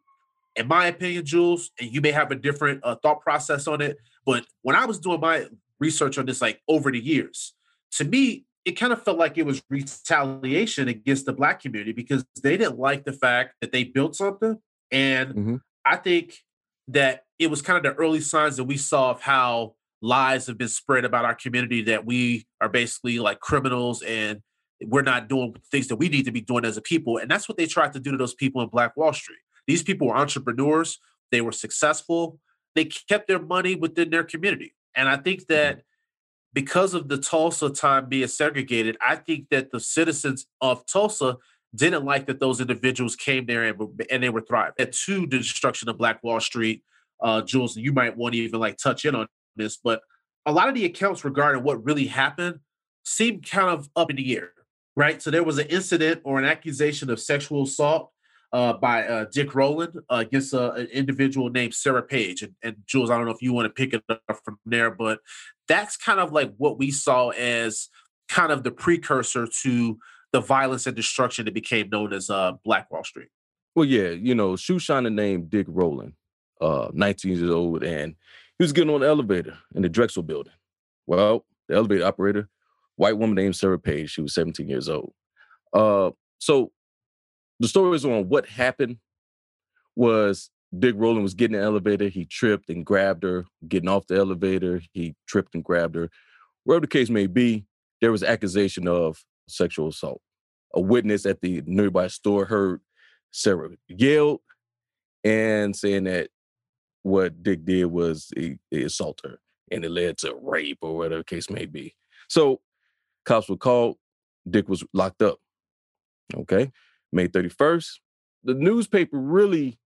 in my opinion, Jules, and you may have a different uh, thought process on it, but when I was doing my research on this, like over the years, to me, it kind of felt like it was retaliation against the Black community because they didn't like the fact that they built something. And Mhm. I think that it was kind of the early signs that we saw of how lies have been spread about our community that we are basically like criminals and we're not doing things that we need to be doing as a people. And that's what they tried to do to those people in Black Wall Street. These people were entrepreneurs, they were successful, they kept their money within their community. And I think mm-hmm. that because of the Tulsa time being segregated, I think that the citizens of Tulsa didn't like that those individuals came there and, and they were thriving. And to the destruction of Black Wall Street, uh, Jules, you might want to even like touch in on this, but a lot of the accounts regarding what really happened seem kind of up in the air, right? So there was an incident or an accusation of sexual assault uh, by uh, Dick Rowland uh, against an individual named Sarah Page. And, and Jules, I don't know if you want to pick it up from there, but that's kind of like what we saw as kind of the precursor to the violence and destruction that became known as uh, Black Wall Street. Well, yeah, you know, shoe shiner named Dick Rowland, uh, 19 years old, and he was getting on the elevator in the Drexel building. Well, the elevator operator, white woman named Sarah Page, she was 17 years old. Uh, so the story is on what happened was Dick Rowland was getting in the elevator, he tripped and grabbed her, getting off the elevator, he tripped and grabbed her. Wherever the case may be, there was accusation of sexual assault. A witness at the nearby store heard Sarah yelled and saying that what Dick did was he, he assault her and it led to rape or whatever case may be. So cops were called, Dick was locked up. Okay. May 31st. The newspaper really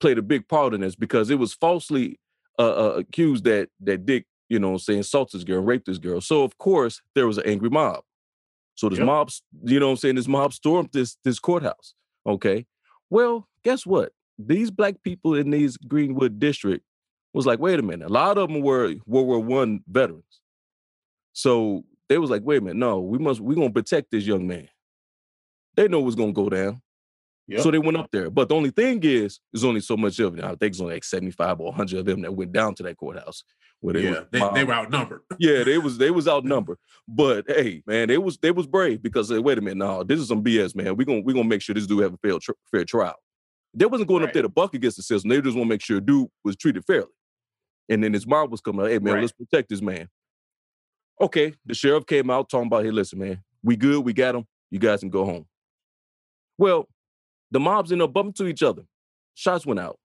played a big part in this because it was falsely uh, uh, accused that that Dick, you know, saying assaulted this girl, raped this girl. So of course there was an angry mob. So this Yep. mob, you know what I'm saying, this mob stormed this this courthouse. Okay. Well, guess what? These black people in these Greenwood district was like, wait a minute. A lot of them were World War One veterans. So they was like, wait a minute, no, we must we gonna protect this young man. They know what's gonna go down. So they went up there. But the only thing is, there's only so much of it. I think it's only like 75 or 100 of them that went down to that courthouse. Where they yeah, they, they were outnumbered. Yeah, they was they was outnumbered. But hey, man, they was they was brave because they, wait a minute, no, this is some BS, man. We gonna we gonna make sure this dude have a fair tr- fair trial. They wasn't going up there to buck against the system. They just want to make sure dude was treated fairly. And then his mom was coming out, hey man, Right. let's protect this man. Okay, the sheriff came out talking about, hey, listen, man, we good, we got him. You guys can go home. Well, the mobs ended up bumping to each other. Shots went out.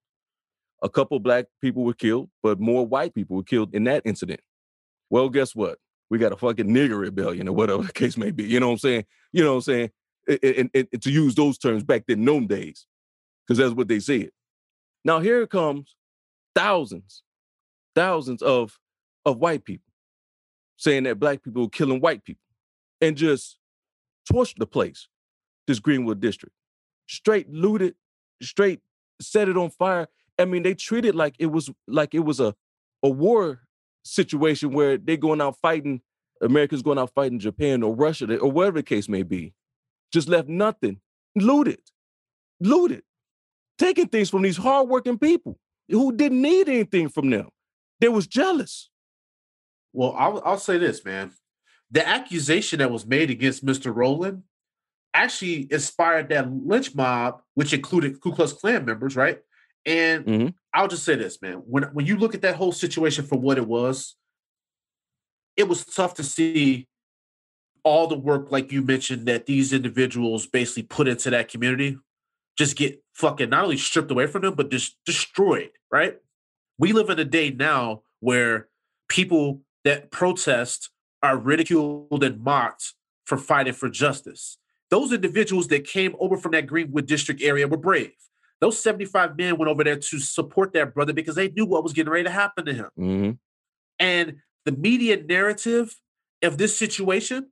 A couple black people were killed, but more white people were killed in that incident. Well, guess what? We got a fucking nigger rebellion or whatever the case may be. You know what I'm saying? You know what I'm saying? And, and- and to use those terms back then, known days, because that's what they said. Now here comes thousands, thousands of of white people saying that black people were killing white people and just torched the place, this Greenwood district. Straight looted, straight set it on fire. I mean, they treated like it was like it was a, a war situation where they're going out fighting, America's going out fighting Japan or Russia or whatever the case may be. Just left nothing. Looted. Looted. Taking things from these hardworking people who didn't need anything from them. They was jealous. Well, I'll, I'll say this, man. The accusation that was made against Mr. Rowland actually inspired that lynch mob, which included Ku Klux Klan members, right? And mm-hmm. I'll just say this, man. When when you look at that whole situation for what it was, it was tough to see all the work, like you mentioned, that these individuals basically put into that community just get fucking not only stripped away from them, but just destroyed, right? We live in a day now where people that protest are ridiculed and mocked for fighting for justice. Those individuals that came over from that Greenwood district area were brave. Those 75 men went over there to support their brother because they knew what was getting ready to happen to him. Mm-hmm. And the media narrative of this situation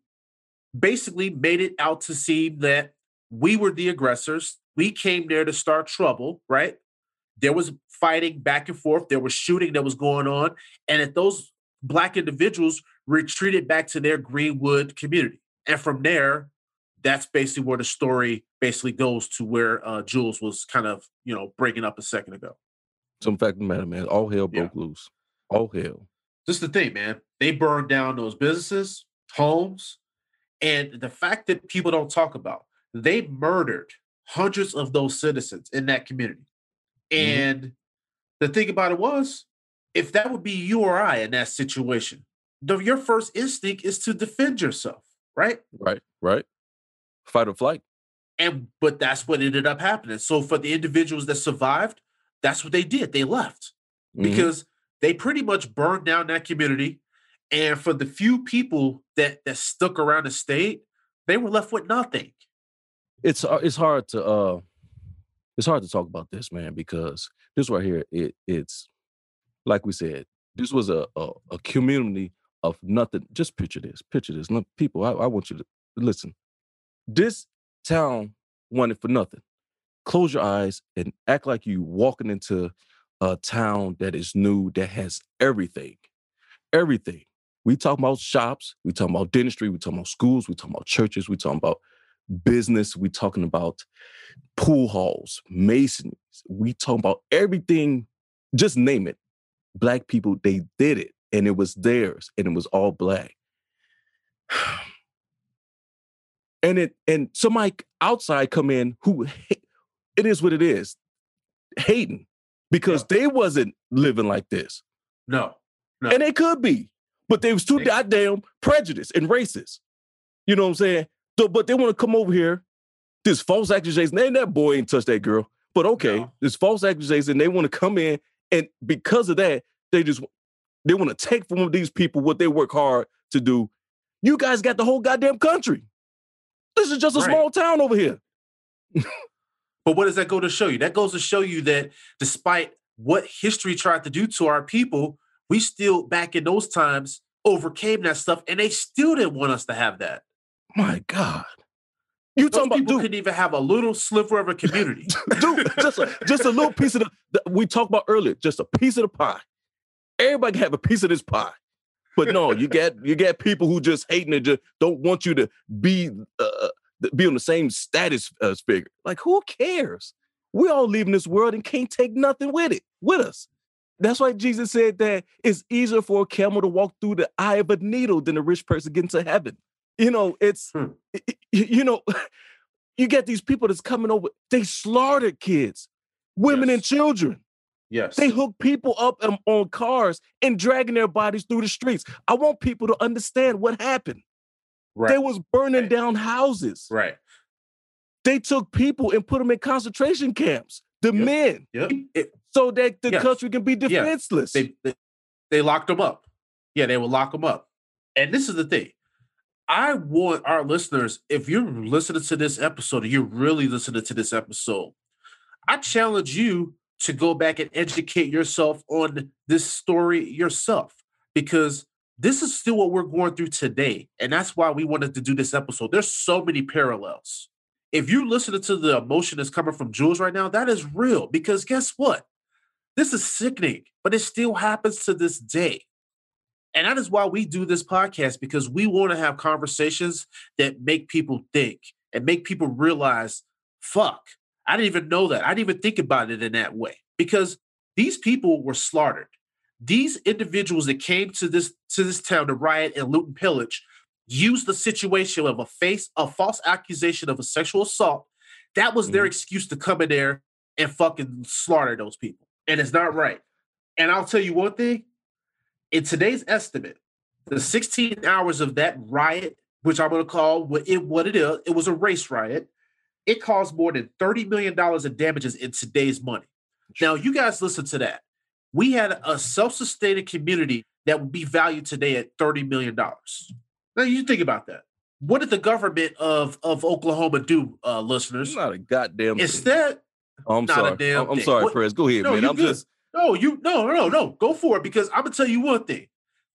basically made it out to seem that we were the aggressors. We came there to start trouble, right? There was fighting back and forth. There was shooting that was going on. And that those black individuals retreated back to their Greenwood community. And from there, that's basically where the story basically goes to where uh, Jules was kind of, you know, breaking up a second ago. Some fact of the matter, man, all hell broke yeah. loose. All hell. This is the thing, man. They burned down those businesses, homes, and the fact that people don't talk about, they murdered hundreds of those citizens in that community. Mm-hmm. And mm-hmm. the thing about it was, if that would be you or I in that situation, the, your first instinct is to defend yourself, right? Right, right. Fight or flight. And but that's what ended up happening. So for the individuals that survived, that's what they did. They left mm-hmm. because they pretty much burned down that community. And for the few people that that stuck around the state, they were left with nothing. It's uh, it's hard to uh it's hard to talk about this, man, because this right here, it it's like we said, this was a a, a community of nothing. Just picture this, picture this. People, I, I want you to listen. This town wanted for nothing. Close your eyes and act like you walking into a town that is new, that has everything. Everything. We talk about shops, we talk about dentistry, we talk about schools, we talk about churches, we talk about business, we talking about pool halls, masons, we talking about everything, just name it. Black people, they did it and it was theirs and it was all black. and it and somebody outside come in who it is what it is hating because yeah. they wasn't living like this no, no. and they could be but they was too they, goddamn prejudiced and racist you know what i'm saying so but they want to come over here this false accusation and that boy ain't touched that girl but okay no. this false accusation they want to come in and because of that they just they want to take from these people what they work hard to do you guys got the whole goddamn country this is just a right. small town over here. but what does that go to show you? That goes to show you that despite what history tried to do to our people, we still back in those times overcame that stuff, and they still didn't want us to have that. My God. You talking people about, couldn't even have a little sliver of a community. dude, just a, just a little piece of the, the, we talked about earlier, just a piece of the pie. Everybody can have a piece of this pie. But no, you get you get people who just hating and just don't want you to be uh, uh be on the same status as figure. Like who cares? We all leaving this world and can't take nothing with it with us. That's why Jesus said that it's easier for a camel to walk through the eye of a needle than a rich person getting to heaven. You know, it's hmm. you know, you get these people that's coming over. They slaughtered kids, women yes. and children. Yes. They hook people up um, on cars and dragging their bodies through the streets. I want people to understand what happened. Right. They was burning right. down houses. Right. They took people and put them in concentration camps. The yep. men. Yep. It, so that the yes. country can be defenseless. They, they, they locked them up. Yeah, they would lock them up. And this is the thing. I want our listeners, if you're listening to this episode, you're really listening to this episode, I challenge you to go back and educate yourself on this story yourself because this is still what we're going through today. And that's why we wanted to do this episode. There's so many parallels. If you're listening to the emotion that's coming from Jules right now, that is real because guess what? This is sickening, but it still happens to this day. And that is why we do this podcast because we want to have conversations that make people think and make people realize, fuck, I didn't even know that. I didn't even think about it in that way because these people were slaughtered. These individuals that came to this to this town to riot and loot and pillage used the situation of a face a false accusation of a sexual assault. That was their Mhm. excuse to come in there and fucking slaughter those people. And it's not right. And I'll tell you one thing, in today's estimate, the 16 hours of that riot, which I'm going to call what it, what it is, it was a race riot. It caused more than $30 million in damages in today's money. Now, you guys listen to that. We had a self sustaining community that would be valued today at $30 million. Now, you think about that. What did the government of, of Oklahoma do, uh, listeners? Not a goddamn thing. Instead, Oh, I'm not a sorry. damn I'm, I'm thing. sorry, What-. Go ahead, No, man. I'm good. just No, you no, no, no. Go for it because I'm gonna tell you one thing.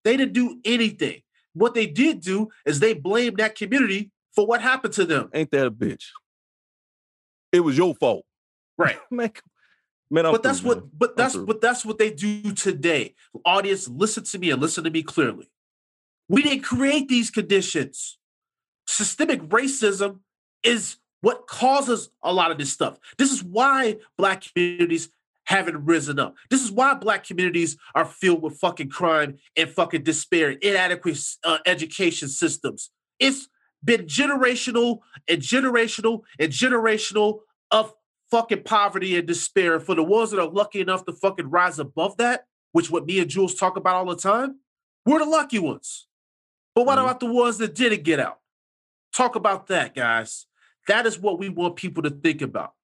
They didn't do anything. What they did do is they blamed that community for what happened to them. ain't that a bitch. It was your fault. Right. Man, man I'm but that's through, what man. but that's but that's what they do today. Audience, listen to me and listen to me clearly. We didn't create these conditions. Systemic racism is what causes a lot of this stuff. This is why black communities haven't risen up. This is why black communities are filled with fucking crime and fucking despair, inadequate uh, education systems. It's been generational and generational and generational of fucking poverty and despair. For the ones that are lucky enough to fucking rise above that, which what me and Jules talk about all the time, we're the lucky ones. But what Mhm. about the ones that didn't get out? Talk about that, guys. That is what we want people to think about.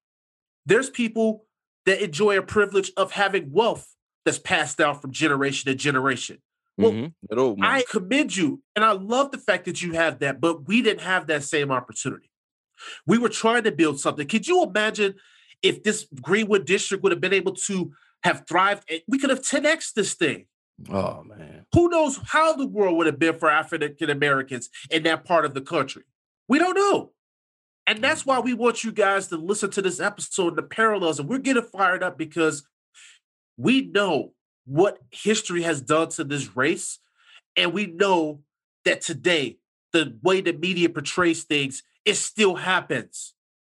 There's people that enjoy a privilege of having wealth that's passed down from generation to generation. Well, Mhm. That. I commend you. And I love the fact that you have that, but we didn't have that same opportunity. We were trying to build something. Could you imagine if this Greenwood district would have been able to have thrived? We could have 10x this thing. oh man. Who knows how the world would have been for African Americans in that part of the country? We don't know. And that's why we want you guys to listen to this episode and the parallels. And we're getting fired up because we know what history has done to this race. And we know that today, the way the media portrays things, it still happens.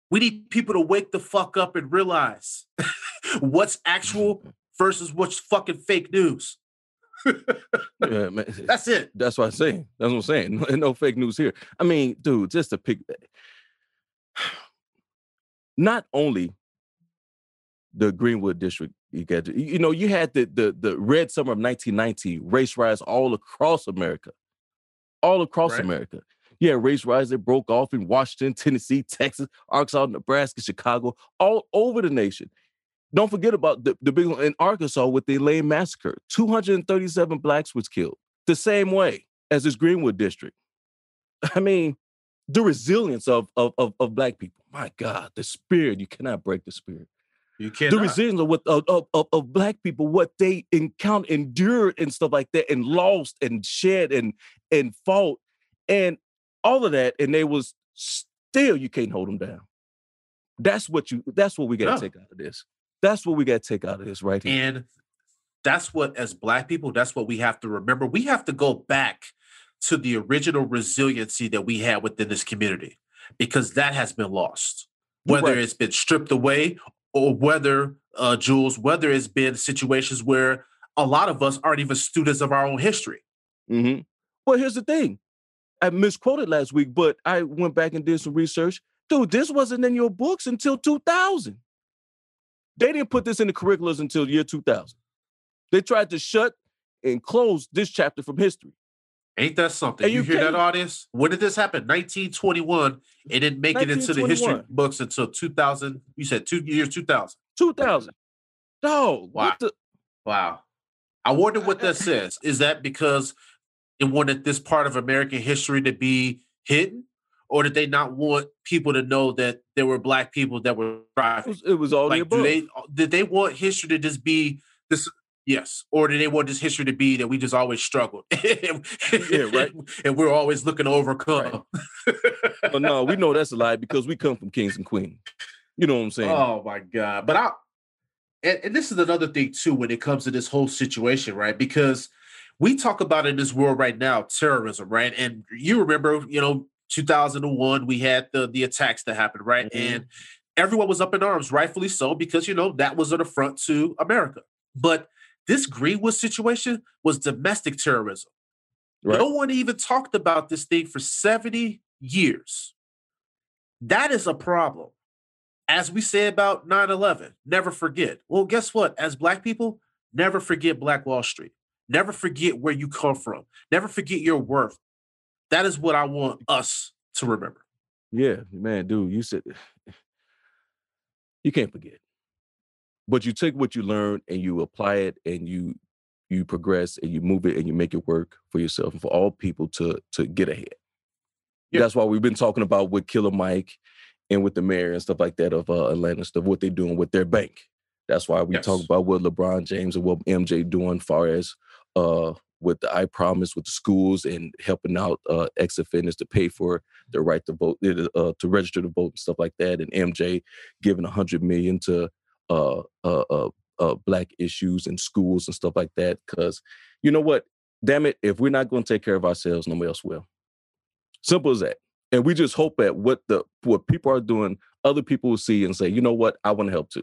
We need people to wake the fuck up and realize what's actual versus what's fucking fake news. Yeah, man. That's it. That's what I'm saying. That's what I'm saying. No, no fake news here. I mean, dude, just to pick not only the Greenwood district, you got to, you know, you had the the the red summer of 1990 race riots all across America. All across Right. America. Yeah, race riots that broke off in Washington, Tennessee, Texas, Arkansas, Nebraska, Chicago, all over the nation. Don't forget about the, the big one in Arkansas with the Elaine massacre. 237 blacks was killed the same way as this Greenwood district. I mean, the resilience of, of, of, of black people. My God, the spirit, you cannot break the spirit. You can't. The resilience of, what, of, of, of, black people, what they encountered, endured and stuff like that, and lost and shed and and fought and all of that, and they was still you can't hold them down. That's what you that's what we gotta No. take out of this. That's what we gotta take out of this right here. And that's what, as Black people, that's what we have to remember. We have to go back to the original resiliency that we had within this community because that has been lost. Whether right. it's been stripped away or whether, uh, Jules, whether it's been situations where a lot of us aren't even students of our own history. hmm Well, here's the thing. I misquoted last week, but I went back and did some research. Dude, this wasn't in your books until 2000. They didn't put this in the curriculums until the year 2000. They tried to shut and close this chapter from history. Ain't that something? You, you hear that, audience? When did this happen? 1921. It didn't make it into the history books until 2000. You said two years 2000. 2000. Dog, Wow. the? Wow. I wonder what that says. Is that because it wanted this part of American history to be hidden? Or did they not want people to know that there were black people that were It was, it was all Like, do above. they did they want history to just be this? Yes. Or did they want this history to be that we just always struggled? yeah, right. And we're always looking to overcome. Right. but no, we know that's a lie because we come from kings and queens. You know what I'm saying? Oh my God. But I and, and this is another thing too when it comes to this whole situation, right? Because we talk about in this world right now, terrorism, right? And you remember, you know, 2001, we had the the attacks that happened, right? Mm-hmm. And everyone was up in arms, rightfully so, because you know that was an affront to America. But this Greenwood situation was domestic terrorism. Right. No one even talked about this thing for 70 years. That is a problem. As we say about 9 11, never forget. Well, guess what? As Black people, never forget Black Wall Street. Never forget where you come from. Never forget your worth. That is what I want us to remember. Yeah, man, dude, you said you can't forget but you take what you learn and you apply it and you you progress and you move it and you make it work for yourself and for all people to to get ahead. Yeah. That's why we've been talking about with Killer Mike and with the mayor and stuff like that of uh, Atlanta stuff, what they're doing with their bank. That's why we yes. talk about what LeBron James and what MJ doing far as uh with the I promise with the schools and helping out uh ex offenders to pay for their right to vote uh, to register to vote and stuff like that and MJ giving a hundred million to uh, uh, uh, uh, black issues in schools and stuff like that. Because you know what? Damn it, if we're not going to take care of ourselves, nobody else will. Simple as that. And we just hope that what the what people are doing, other people will see and say, you know what, I want to help too.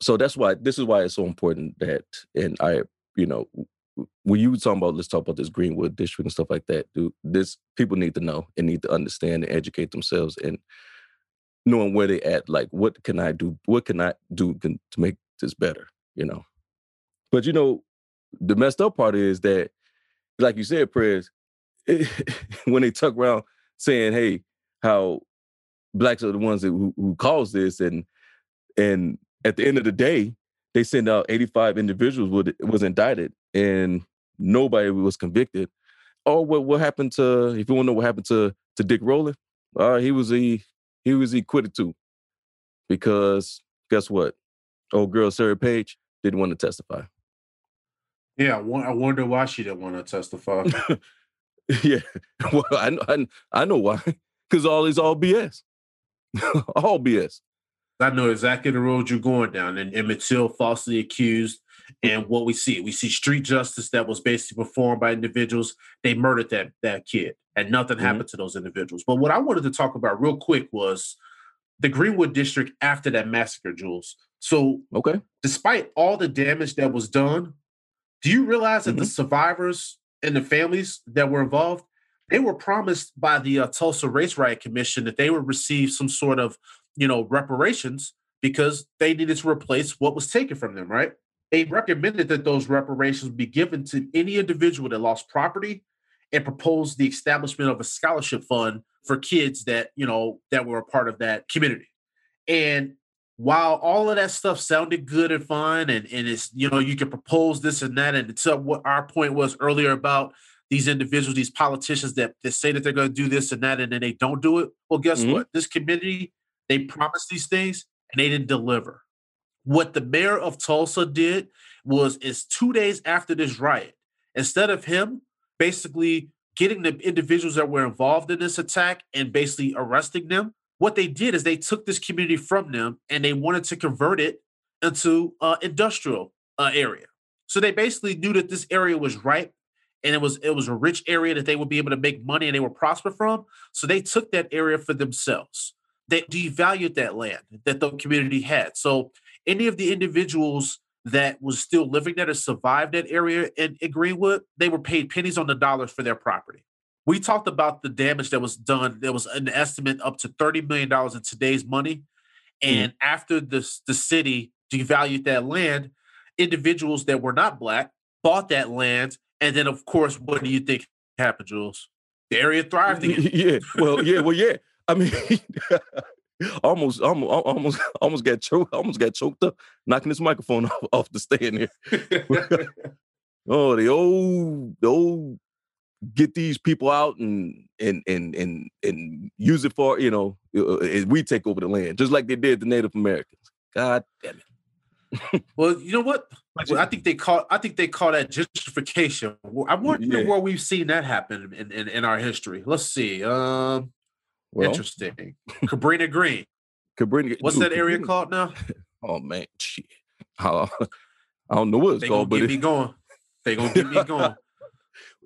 So that's why this is why it's so important that, and I, you know, when you were talking about let's talk about this Greenwood district and stuff like that, dude, this people need to know and need to understand and educate themselves. And knowing where they at like what can i do what can i do to make this better you know? But you know the messed up part is that like you said prayers when they tuck around saying hey how blacks are the ones that, who, who caused this and and at the end of the day they send out 85 individuals would was indicted and nobody was convicted. Oh what what happened to if you want to know what happened to to dick rowland? Uh he was a he was acquitted too. Because guess what? Old girl Sarah Page didn't want to testify. Yeah, I wonder why she didn't want to testify. yeah, well, I, I, I know why. Because all is all BS. all BS. I know exactly the road you're going down. And Emmett Till falsely accused. And what we see, we see street justice that was basically performed by individuals. They murdered that that kid and nothing mm-hmm. happened to those individuals. But what I wanted to talk about real quick was the Greenwood district after that massacre, Jules. So, okay, despite all the damage that was done, do you realize that mm-hmm. the survivors and the families that were involved, they were promised by the uh, Tulsa Race Riot Commission that they would receive some sort of, you know, reparations because they needed to replace what was taken from them, right? They recommended that those reparations be given to any individual that lost property and proposed the establishment of a scholarship fund for kids that you know that were a part of that community. And while all of that stuff sounded good and fun and, and it's you know you can propose this and that and to what our point was earlier about these individuals these politicians that, that say that they're going to do this and that and then they don't do it well guess mm-hmm. what? This community they promised these things and they didn't deliver what the mayor of tulsa did was is two days after this riot instead of him basically getting the individuals that were involved in this attack and basically arresting them. What they did is they took this community from them and they wanted to convert it into uh, industrial uh, area. So they basically knew that this area was ripe and it was it was a rich area that they would be able to make money and they would prosper from. So they took that area for themselves. They devalued that land that the community had. So any of the individuals that was still living there to survive that area in, in Greenwood, they were paid pennies on the dollars for their property. We talked about the damage that was done. There was an estimate up to $30 million in today's money. Mm. And mm. after the, the city devalued that land, individuals that were not black bought that land. And then, of course, what do you think happened, Jules? The area thrived again. Yeah. Well, yeah. Well, yeah. I mean, almost, almost, almost, almost got choked, almost got choked up, knocking this microphone off, off the stand here. oh, the old, the old, get these people out and and and and and use it for you know, uh, uh, we take over the land just like they did the Native Americans. God damn it. well, you know what? Well, I think they call I think they call that gentrification. I wonder Yeah. where we've seen that happen in, in, in our history. Let's see. Um, Well, interesting. Cabrini Green. Cabrini, What's dude, that area called now? Oh man, shit. I, don't know what it's They gonna called, but get it, me going. They gonna get me going.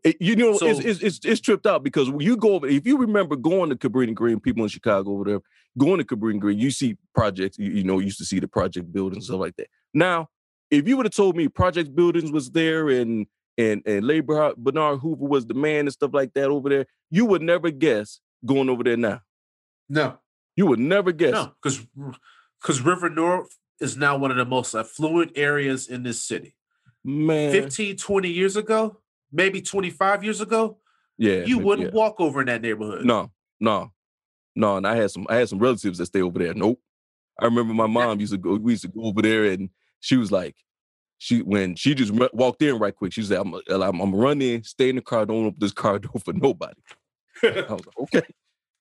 it- you know, it's, So- it's it's it's tripped out because when you go over, if you remember going to Cabrini Green, people in Chicago over there going to Cabrini Green, you see projects. You, you know, used to see the project buildings and stuff like that. Now, if you would have told me project buildings was there and and and labor Bernard Hoover was the man and stuff like that over there, you would never guess going over there now. No, You would never guess. no, because because River North is now one of the most affluent areas in this city. Man, 15, 20 years ago, maybe 25 years ago, yeah, you wouldn't yeah. walk over in that neighborhood. No, no, no. And I had some I had some relatives that stay over there. Nope. I remember my mom used to go, we used to go over there and she was like, she when she just walked in right quick, she said, I'm I'm, I'm gonna run in, stay in the car, don't open this car door for nobody. I was like, okay.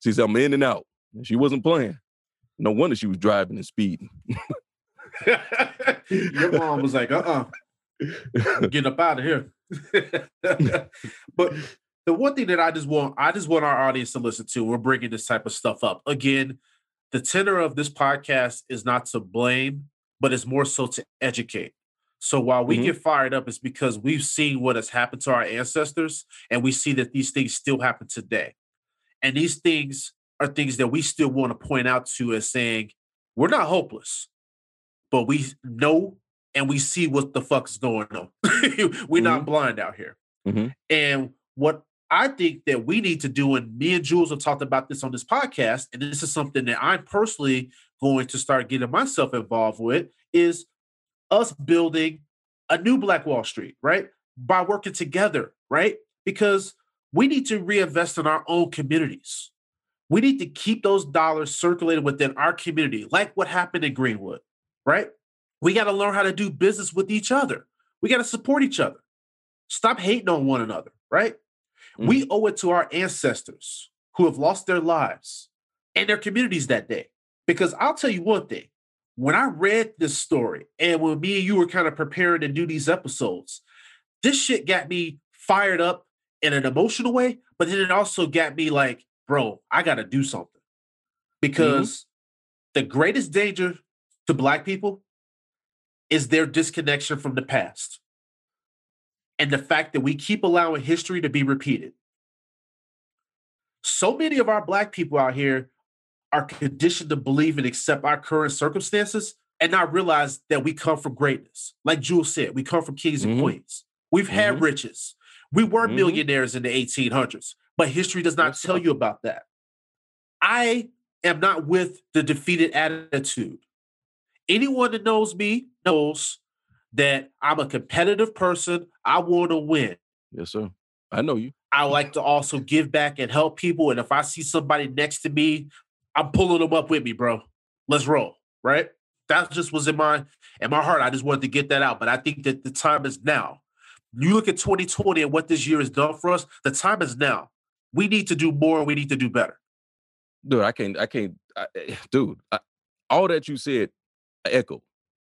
She said, I'm in and out. And she wasn't playing. No wonder she was driving and speeding. Your mom was like, uh uh get up out of here. but the one thing that I just want, I just want our audience to listen to, we're bringing this type of stuff up. Again, the tenor of this podcast is not to blame, but it's more so to educate. So while we Mhm. get fired up, it's because we've seen what has happened to our ancestors, and we see that these things still happen today. And these things are things that we still want to point out to as saying, we're not hopeless, but we know and we see what the fuck's going on. we're not blind out here. Mhm. And what I think that we need to do, and me and Jules have talked about this on this podcast, and this is something that I'm personally going to start getting myself involved with, is us building a new Black Wall Street, right? By working together, right? Because we need to reinvest in our own communities. We need to keep those dollars circulating within our community, like what happened in Greenwood, right? We got to learn how to do business with each other. We got to support each other. Stop hating on one another, right? We mm-hmm. owe it to our ancestors who have lost their lives and their communities that day. Because I'll tell you one thing when I read this story and when me and you were kind of preparing to do these episodes, this shit got me fired up in an emotional way, but then it also got me like, bro, I got to do something. Mm-hmm. Because the greatest danger to Black people is their disconnection from the past and the fact that we keep allowing history to be repeated. So many of our Black people out here are conditioned to believe and accept our current circumstances and not realize that we come from greatness. Like Jules said, we come from kings and Mhm. queens. We've had Mhm. riches. We were Mhm. millionaires in the 1800s, but history does not tell you about that. I am not with the defeated attitude. Anyone that knows me knows that I'm a competitive person. I want to win. Yes, sir. I know you. I like to also give back and help people. And if I see somebody next to me, I'm pulling them up with me, bro. Let's roll. Right? That just was in my in my heart. I just wanted to get that out. But I think that the time is now. You look at 2020 and what this year has done for us. The time is now. We need to do more. We need to do better. dude, I can't, I can't, I, eh, dude. I, all that you said, I echo.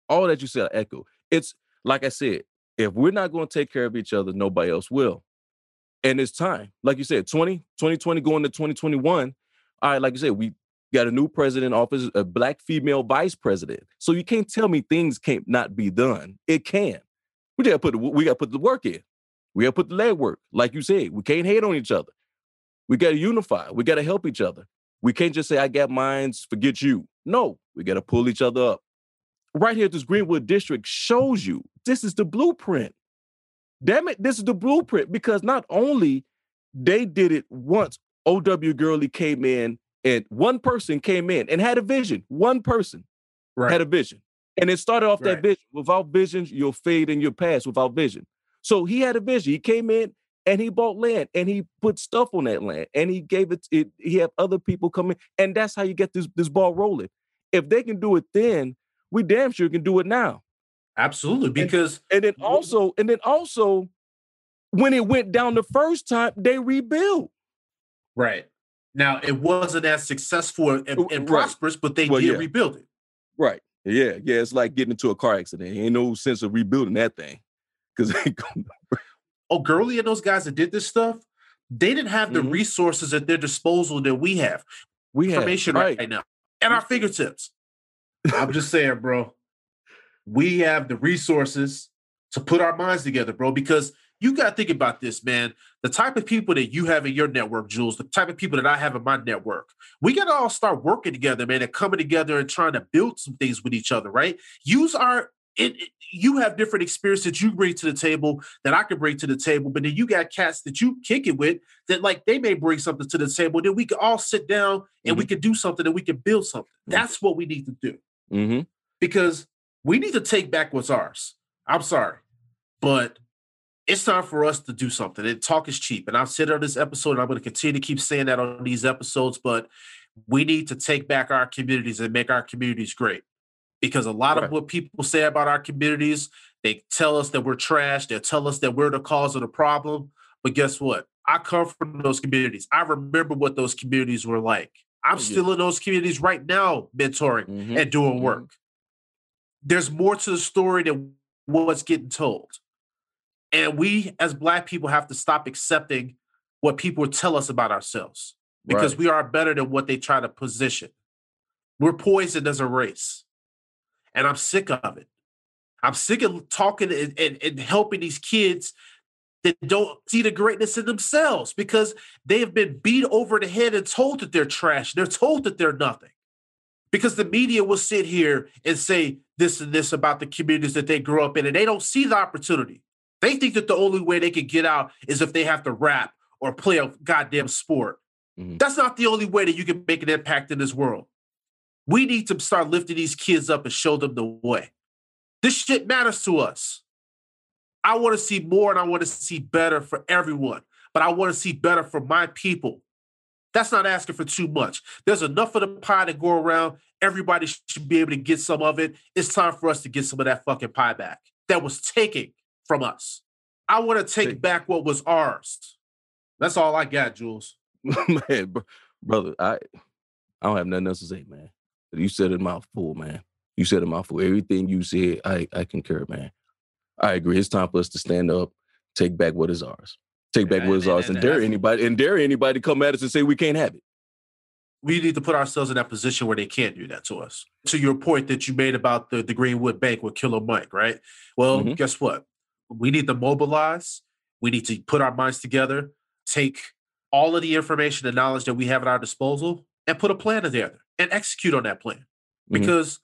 All that you said, I echo. It's like I said, if we're not going to take care of each other, nobody else will. And it's time, like you said, 20, 2020 going to 2021. All right, like you said, we got a new president office, a black female vice president. So you can't tell me things can't not be done. It can. We gotta put the, we gotta put the work in. We gotta put the leg work. Like you said, we can't hate on each other. We gotta unify. We gotta help each other. We can't just say, I got mines, forget you. No, we got to pull each other up. Right here, this Greenwood district shows you this is the blueprint. Damn it, this is the blueprint because not only they did it once, OW Gurley came in and one person came in and had a vision. One person Right. had a vision. And it started off Right. that vision. Without vision, you'll fade in your past without vision. So he had a vision. He came in and he bought land and he put stuff on that land and he gave it, it he had other people coming. And that's how you get this, this ball rolling. If they can do it then, we damn sure can do it now. Absolutely. Because And then also, and then also, when it went down the first time, they rebuilt. right. Now it wasn't as successful and, and Right. prosperous, but they Well, did yeah. rebuild it. Right. Yeah, yeah. It's like getting into a car accident. Ain't no sense of rebuilding that thing. Cause oh, Gurley and those guys that did this stuff, they didn't have the Mhm. resources at their disposal that we have. we have Information right. right now at our fingertips. I'm just saying, bro. We have the resources to put our minds together, bro, because you got to think about this, man. The type of people that you have in your network, Jules, the type of people that I have in my network, we got to all start working together, man, and coming together and trying to build some things with each other, right? Use our, it, it- you have different experiences you bring to the table that I can bring to the table, but then you got cats that you kick it with that, like, they may bring something to the table. Then we can all sit down and we can do something and we can build something. That's what we need to do hmm because we need to take back what's ours. I'm sorry, but it's time for us to do something. And talk is cheap. And I've said on this episode, and I'm going to continue to keep saying that on these episodes, but we need to take back our communities and make our communities great. Because a lot Right. of what people say about our communities, they tell us that we're trash, they tell us that we're the cause of the problem. But guess what? I come from those communities. I remember what those communities were like. I'm Yeah. still in those communities right now, mentoring Mhm. and doing Mhm. work. There's more to the story than what's getting told. And we as black people have to stop accepting what people tell us about ourselves because Right. we are better than what they try to position. We're poisoned as a race. And I'm sick of it. I'm sick of talking and, and, and helping these kids that don't see the greatness in themselves because they have been beat over the head and told that they're trash. They're told that they're nothing. Because the media will sit here and say this and this about the communities that they grew up in, and they don't see the opportunity. They think that the only way they can get out is if they have to rap or play a goddamn sport. Mhm. That's not the only way that you can make an impact in this world. We need to start lifting these kids up and show them the way. This shit matters to us. I want to see more and I want to see better for everyone, but I want to see better for my people. That's not asking for too much. There's enough of the pie to go around. Everybody should be able to get some of it. It's time for us to get some of that fucking pie back that was taken from us. I want to take back what was ours. That's all I got, Jules. man, br- brother, I I don't have nothing else to say, man. You said a mouthful, man. You said a mouthful. Everything you said, I I concur, man. I agree. It's time for us to stand up, take back what is ours, take back what is and- ours, and and dare anybody and dare anybody to come at us and say we can't have it. we need to put ourselves in that position where they can't do that to us. To your point that you made about the, the Greenwood Bank with Killer Mike, right? Well, Mhm. guess what? We need to mobilize. We need to put our minds together, take all of the information and knowledge that we have at our disposal, and put a plan together and execute on that plan. Mhm. Because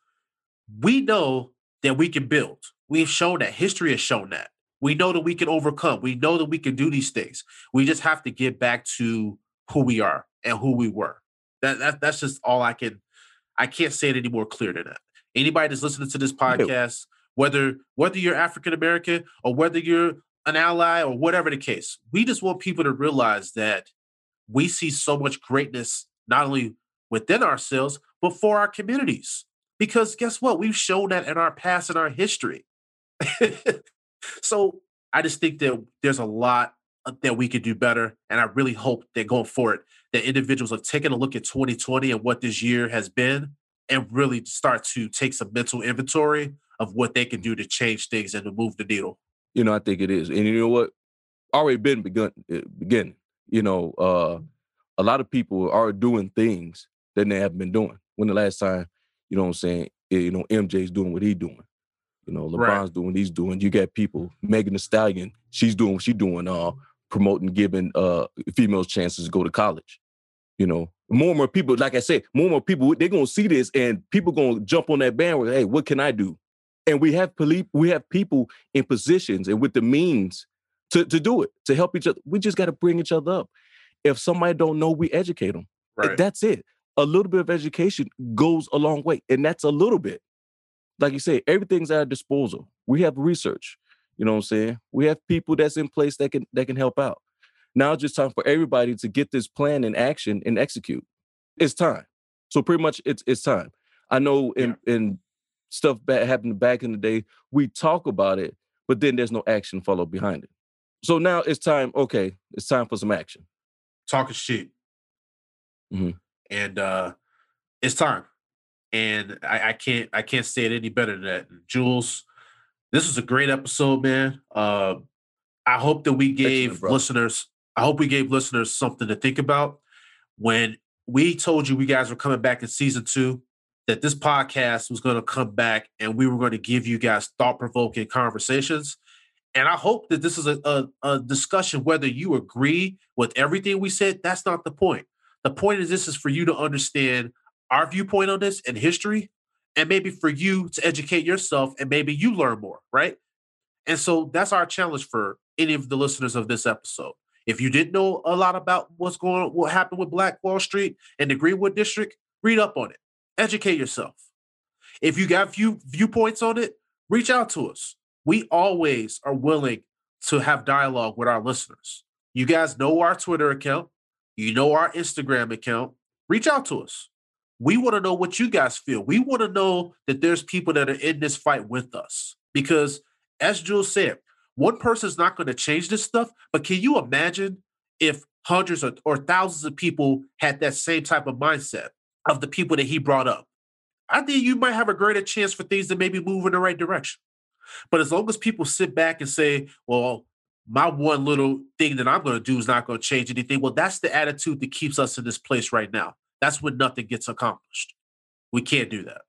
we know that we can build. We've shown that. History has shown that. We know that we can overcome. We know that we can do these things. We just have to get back to who we are and who we were. That, that that's just all I can. I can't say it any more clear than that. Anybody that's listening to this podcast, whether whether you're African American or whether you're an ally or whatever the case, we just want people to realize that we see so much greatness not only within ourselves but for our communities. Because guess what? We've shown that in our past and our history. so I just think that there's a lot uh, that we could do better. And I really hope that going forward, that individuals are taking a look at 2020 and what this year has been and really start to take some mental inventory of what they can do to change things and to move the needle. You know, I think it is. And you know what? Already been begun uh, beginning. You know, uh a lot of people are doing things that they haven't been doing. When the last time, you know what I'm saying, eh, you know, MJ's doing what he doing. You know, Right. LeBron's doing what he's doing. You got people, Megan Thee Stallion, she's doing what she's doing, uh, promoting giving uh females chances to go to college. You know, more and more people, like I said, more and more people, they're gonna see this and people gonna jump on that bandwagon. Hey, what can I do? And we have police, we have people in positions and with the means to, to do it, to help each other. We just got to bring each other up. If somebody don't know, we educate them. That's it. A little bit of education goes a long way, and that's a little bit. Like you say, everything's at our disposal. We have research. You know what I'm saying? We have people that's in place that can that can help out. Now it's just time for everybody to get this plan in action and execute. It's time. So pretty much it's it's time. I know in in stuff that happened back in the day, we talk about it, but then there's no action followed behind it. So now it's time, okay, it's time for some action. Talking cheap. Mhm. And uh it's time. and I, I can't I can't say it any better than that. Jules, this was a great episode, man. Uh, I hope that we gave listeners. I hope we gave listeners something to think about when we told you we guys were coming back in season two. That this podcast was going to come back and we were going to give you guys thought provoking conversations. And I hope that this is a, a, a discussion, whether you agree with everything we said, that's not the point. The point is, this is for you to understand our viewpoint on this and history, and maybe for you to educate yourself and maybe you learn more, right? And so that's our challenge for any of the listeners of this episode. If you didn't know a lot about what's going on, what happened with Black Wall Street and the Greenwood District, read up on it, educate yourself. If you got few viewpoints on it, reach out to us. We always are willing to have dialogue with our listeners. You guys know our Twitter account, you know our Instagram account. Reach out to us. We want to know what you guys feel. We want to know that there's people that are in this fight with us. Because as Jules said, one person's not going to change this stuff. But can you imagine if hundreds or, or thousands of people had that same type of mindset of the people that he brought up? I think you might have a greater chance for things to maybe move in the right direction. But as long as people sit back and say, well, my one little thing that I'm going to do is not going to change anything, well, that's the attitude that keeps us in this place right now that's when nothing gets accomplished. We can't do that.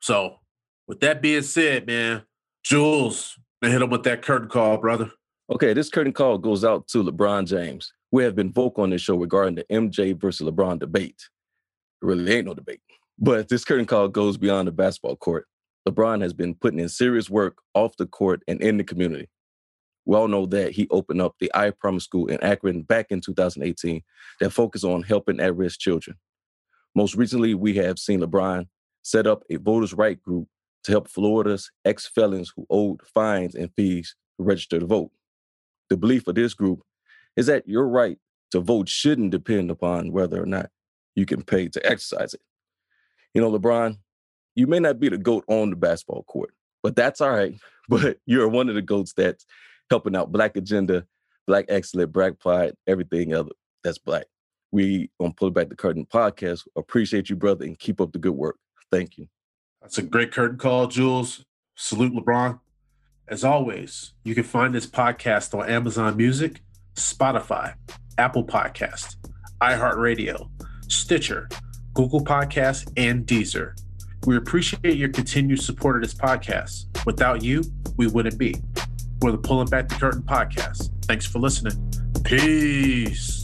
So, with that being said, man, Jules, hit him with that curtain call, brother. Okay, this curtain call goes out to LeBron James. We have been vocal on this show regarding the MJ versus LeBron debate. Really ain't no debate. But this curtain call goes beyond the basketball court. LeBron has been putting in serious work off the court and in the community. We all know that he opened up the I Promise School in Akron back in 2018 that focused on helping at risk children. Most recently, we have seen LeBron set up a voters' right group to help Florida's ex felons who owed fines and fees register to vote. The belief of this group is that your right to vote shouldn't depend upon whether or not you can pay to exercise it. You know, LeBron, you may not be the GOAT on the basketball court, but that's all right. But you're one of the GOATs that's helping out Black Agenda, Black Excellence, Black Pride, everything other that's Black. We on Pull Back the Curtain podcast appreciate you, brother, and keep up the good work. Thank you. That's a great curtain call, Jules. Salute, LeBron. As always, you can find this podcast on Amazon Music, Spotify, Apple Podcast, iHeartRadio, Stitcher, Google Podcasts, and Deezer. We appreciate your continued support of this podcast. Without you, we wouldn't be We're the Pulling Back the Curtain podcast. Thanks for listening. Peace.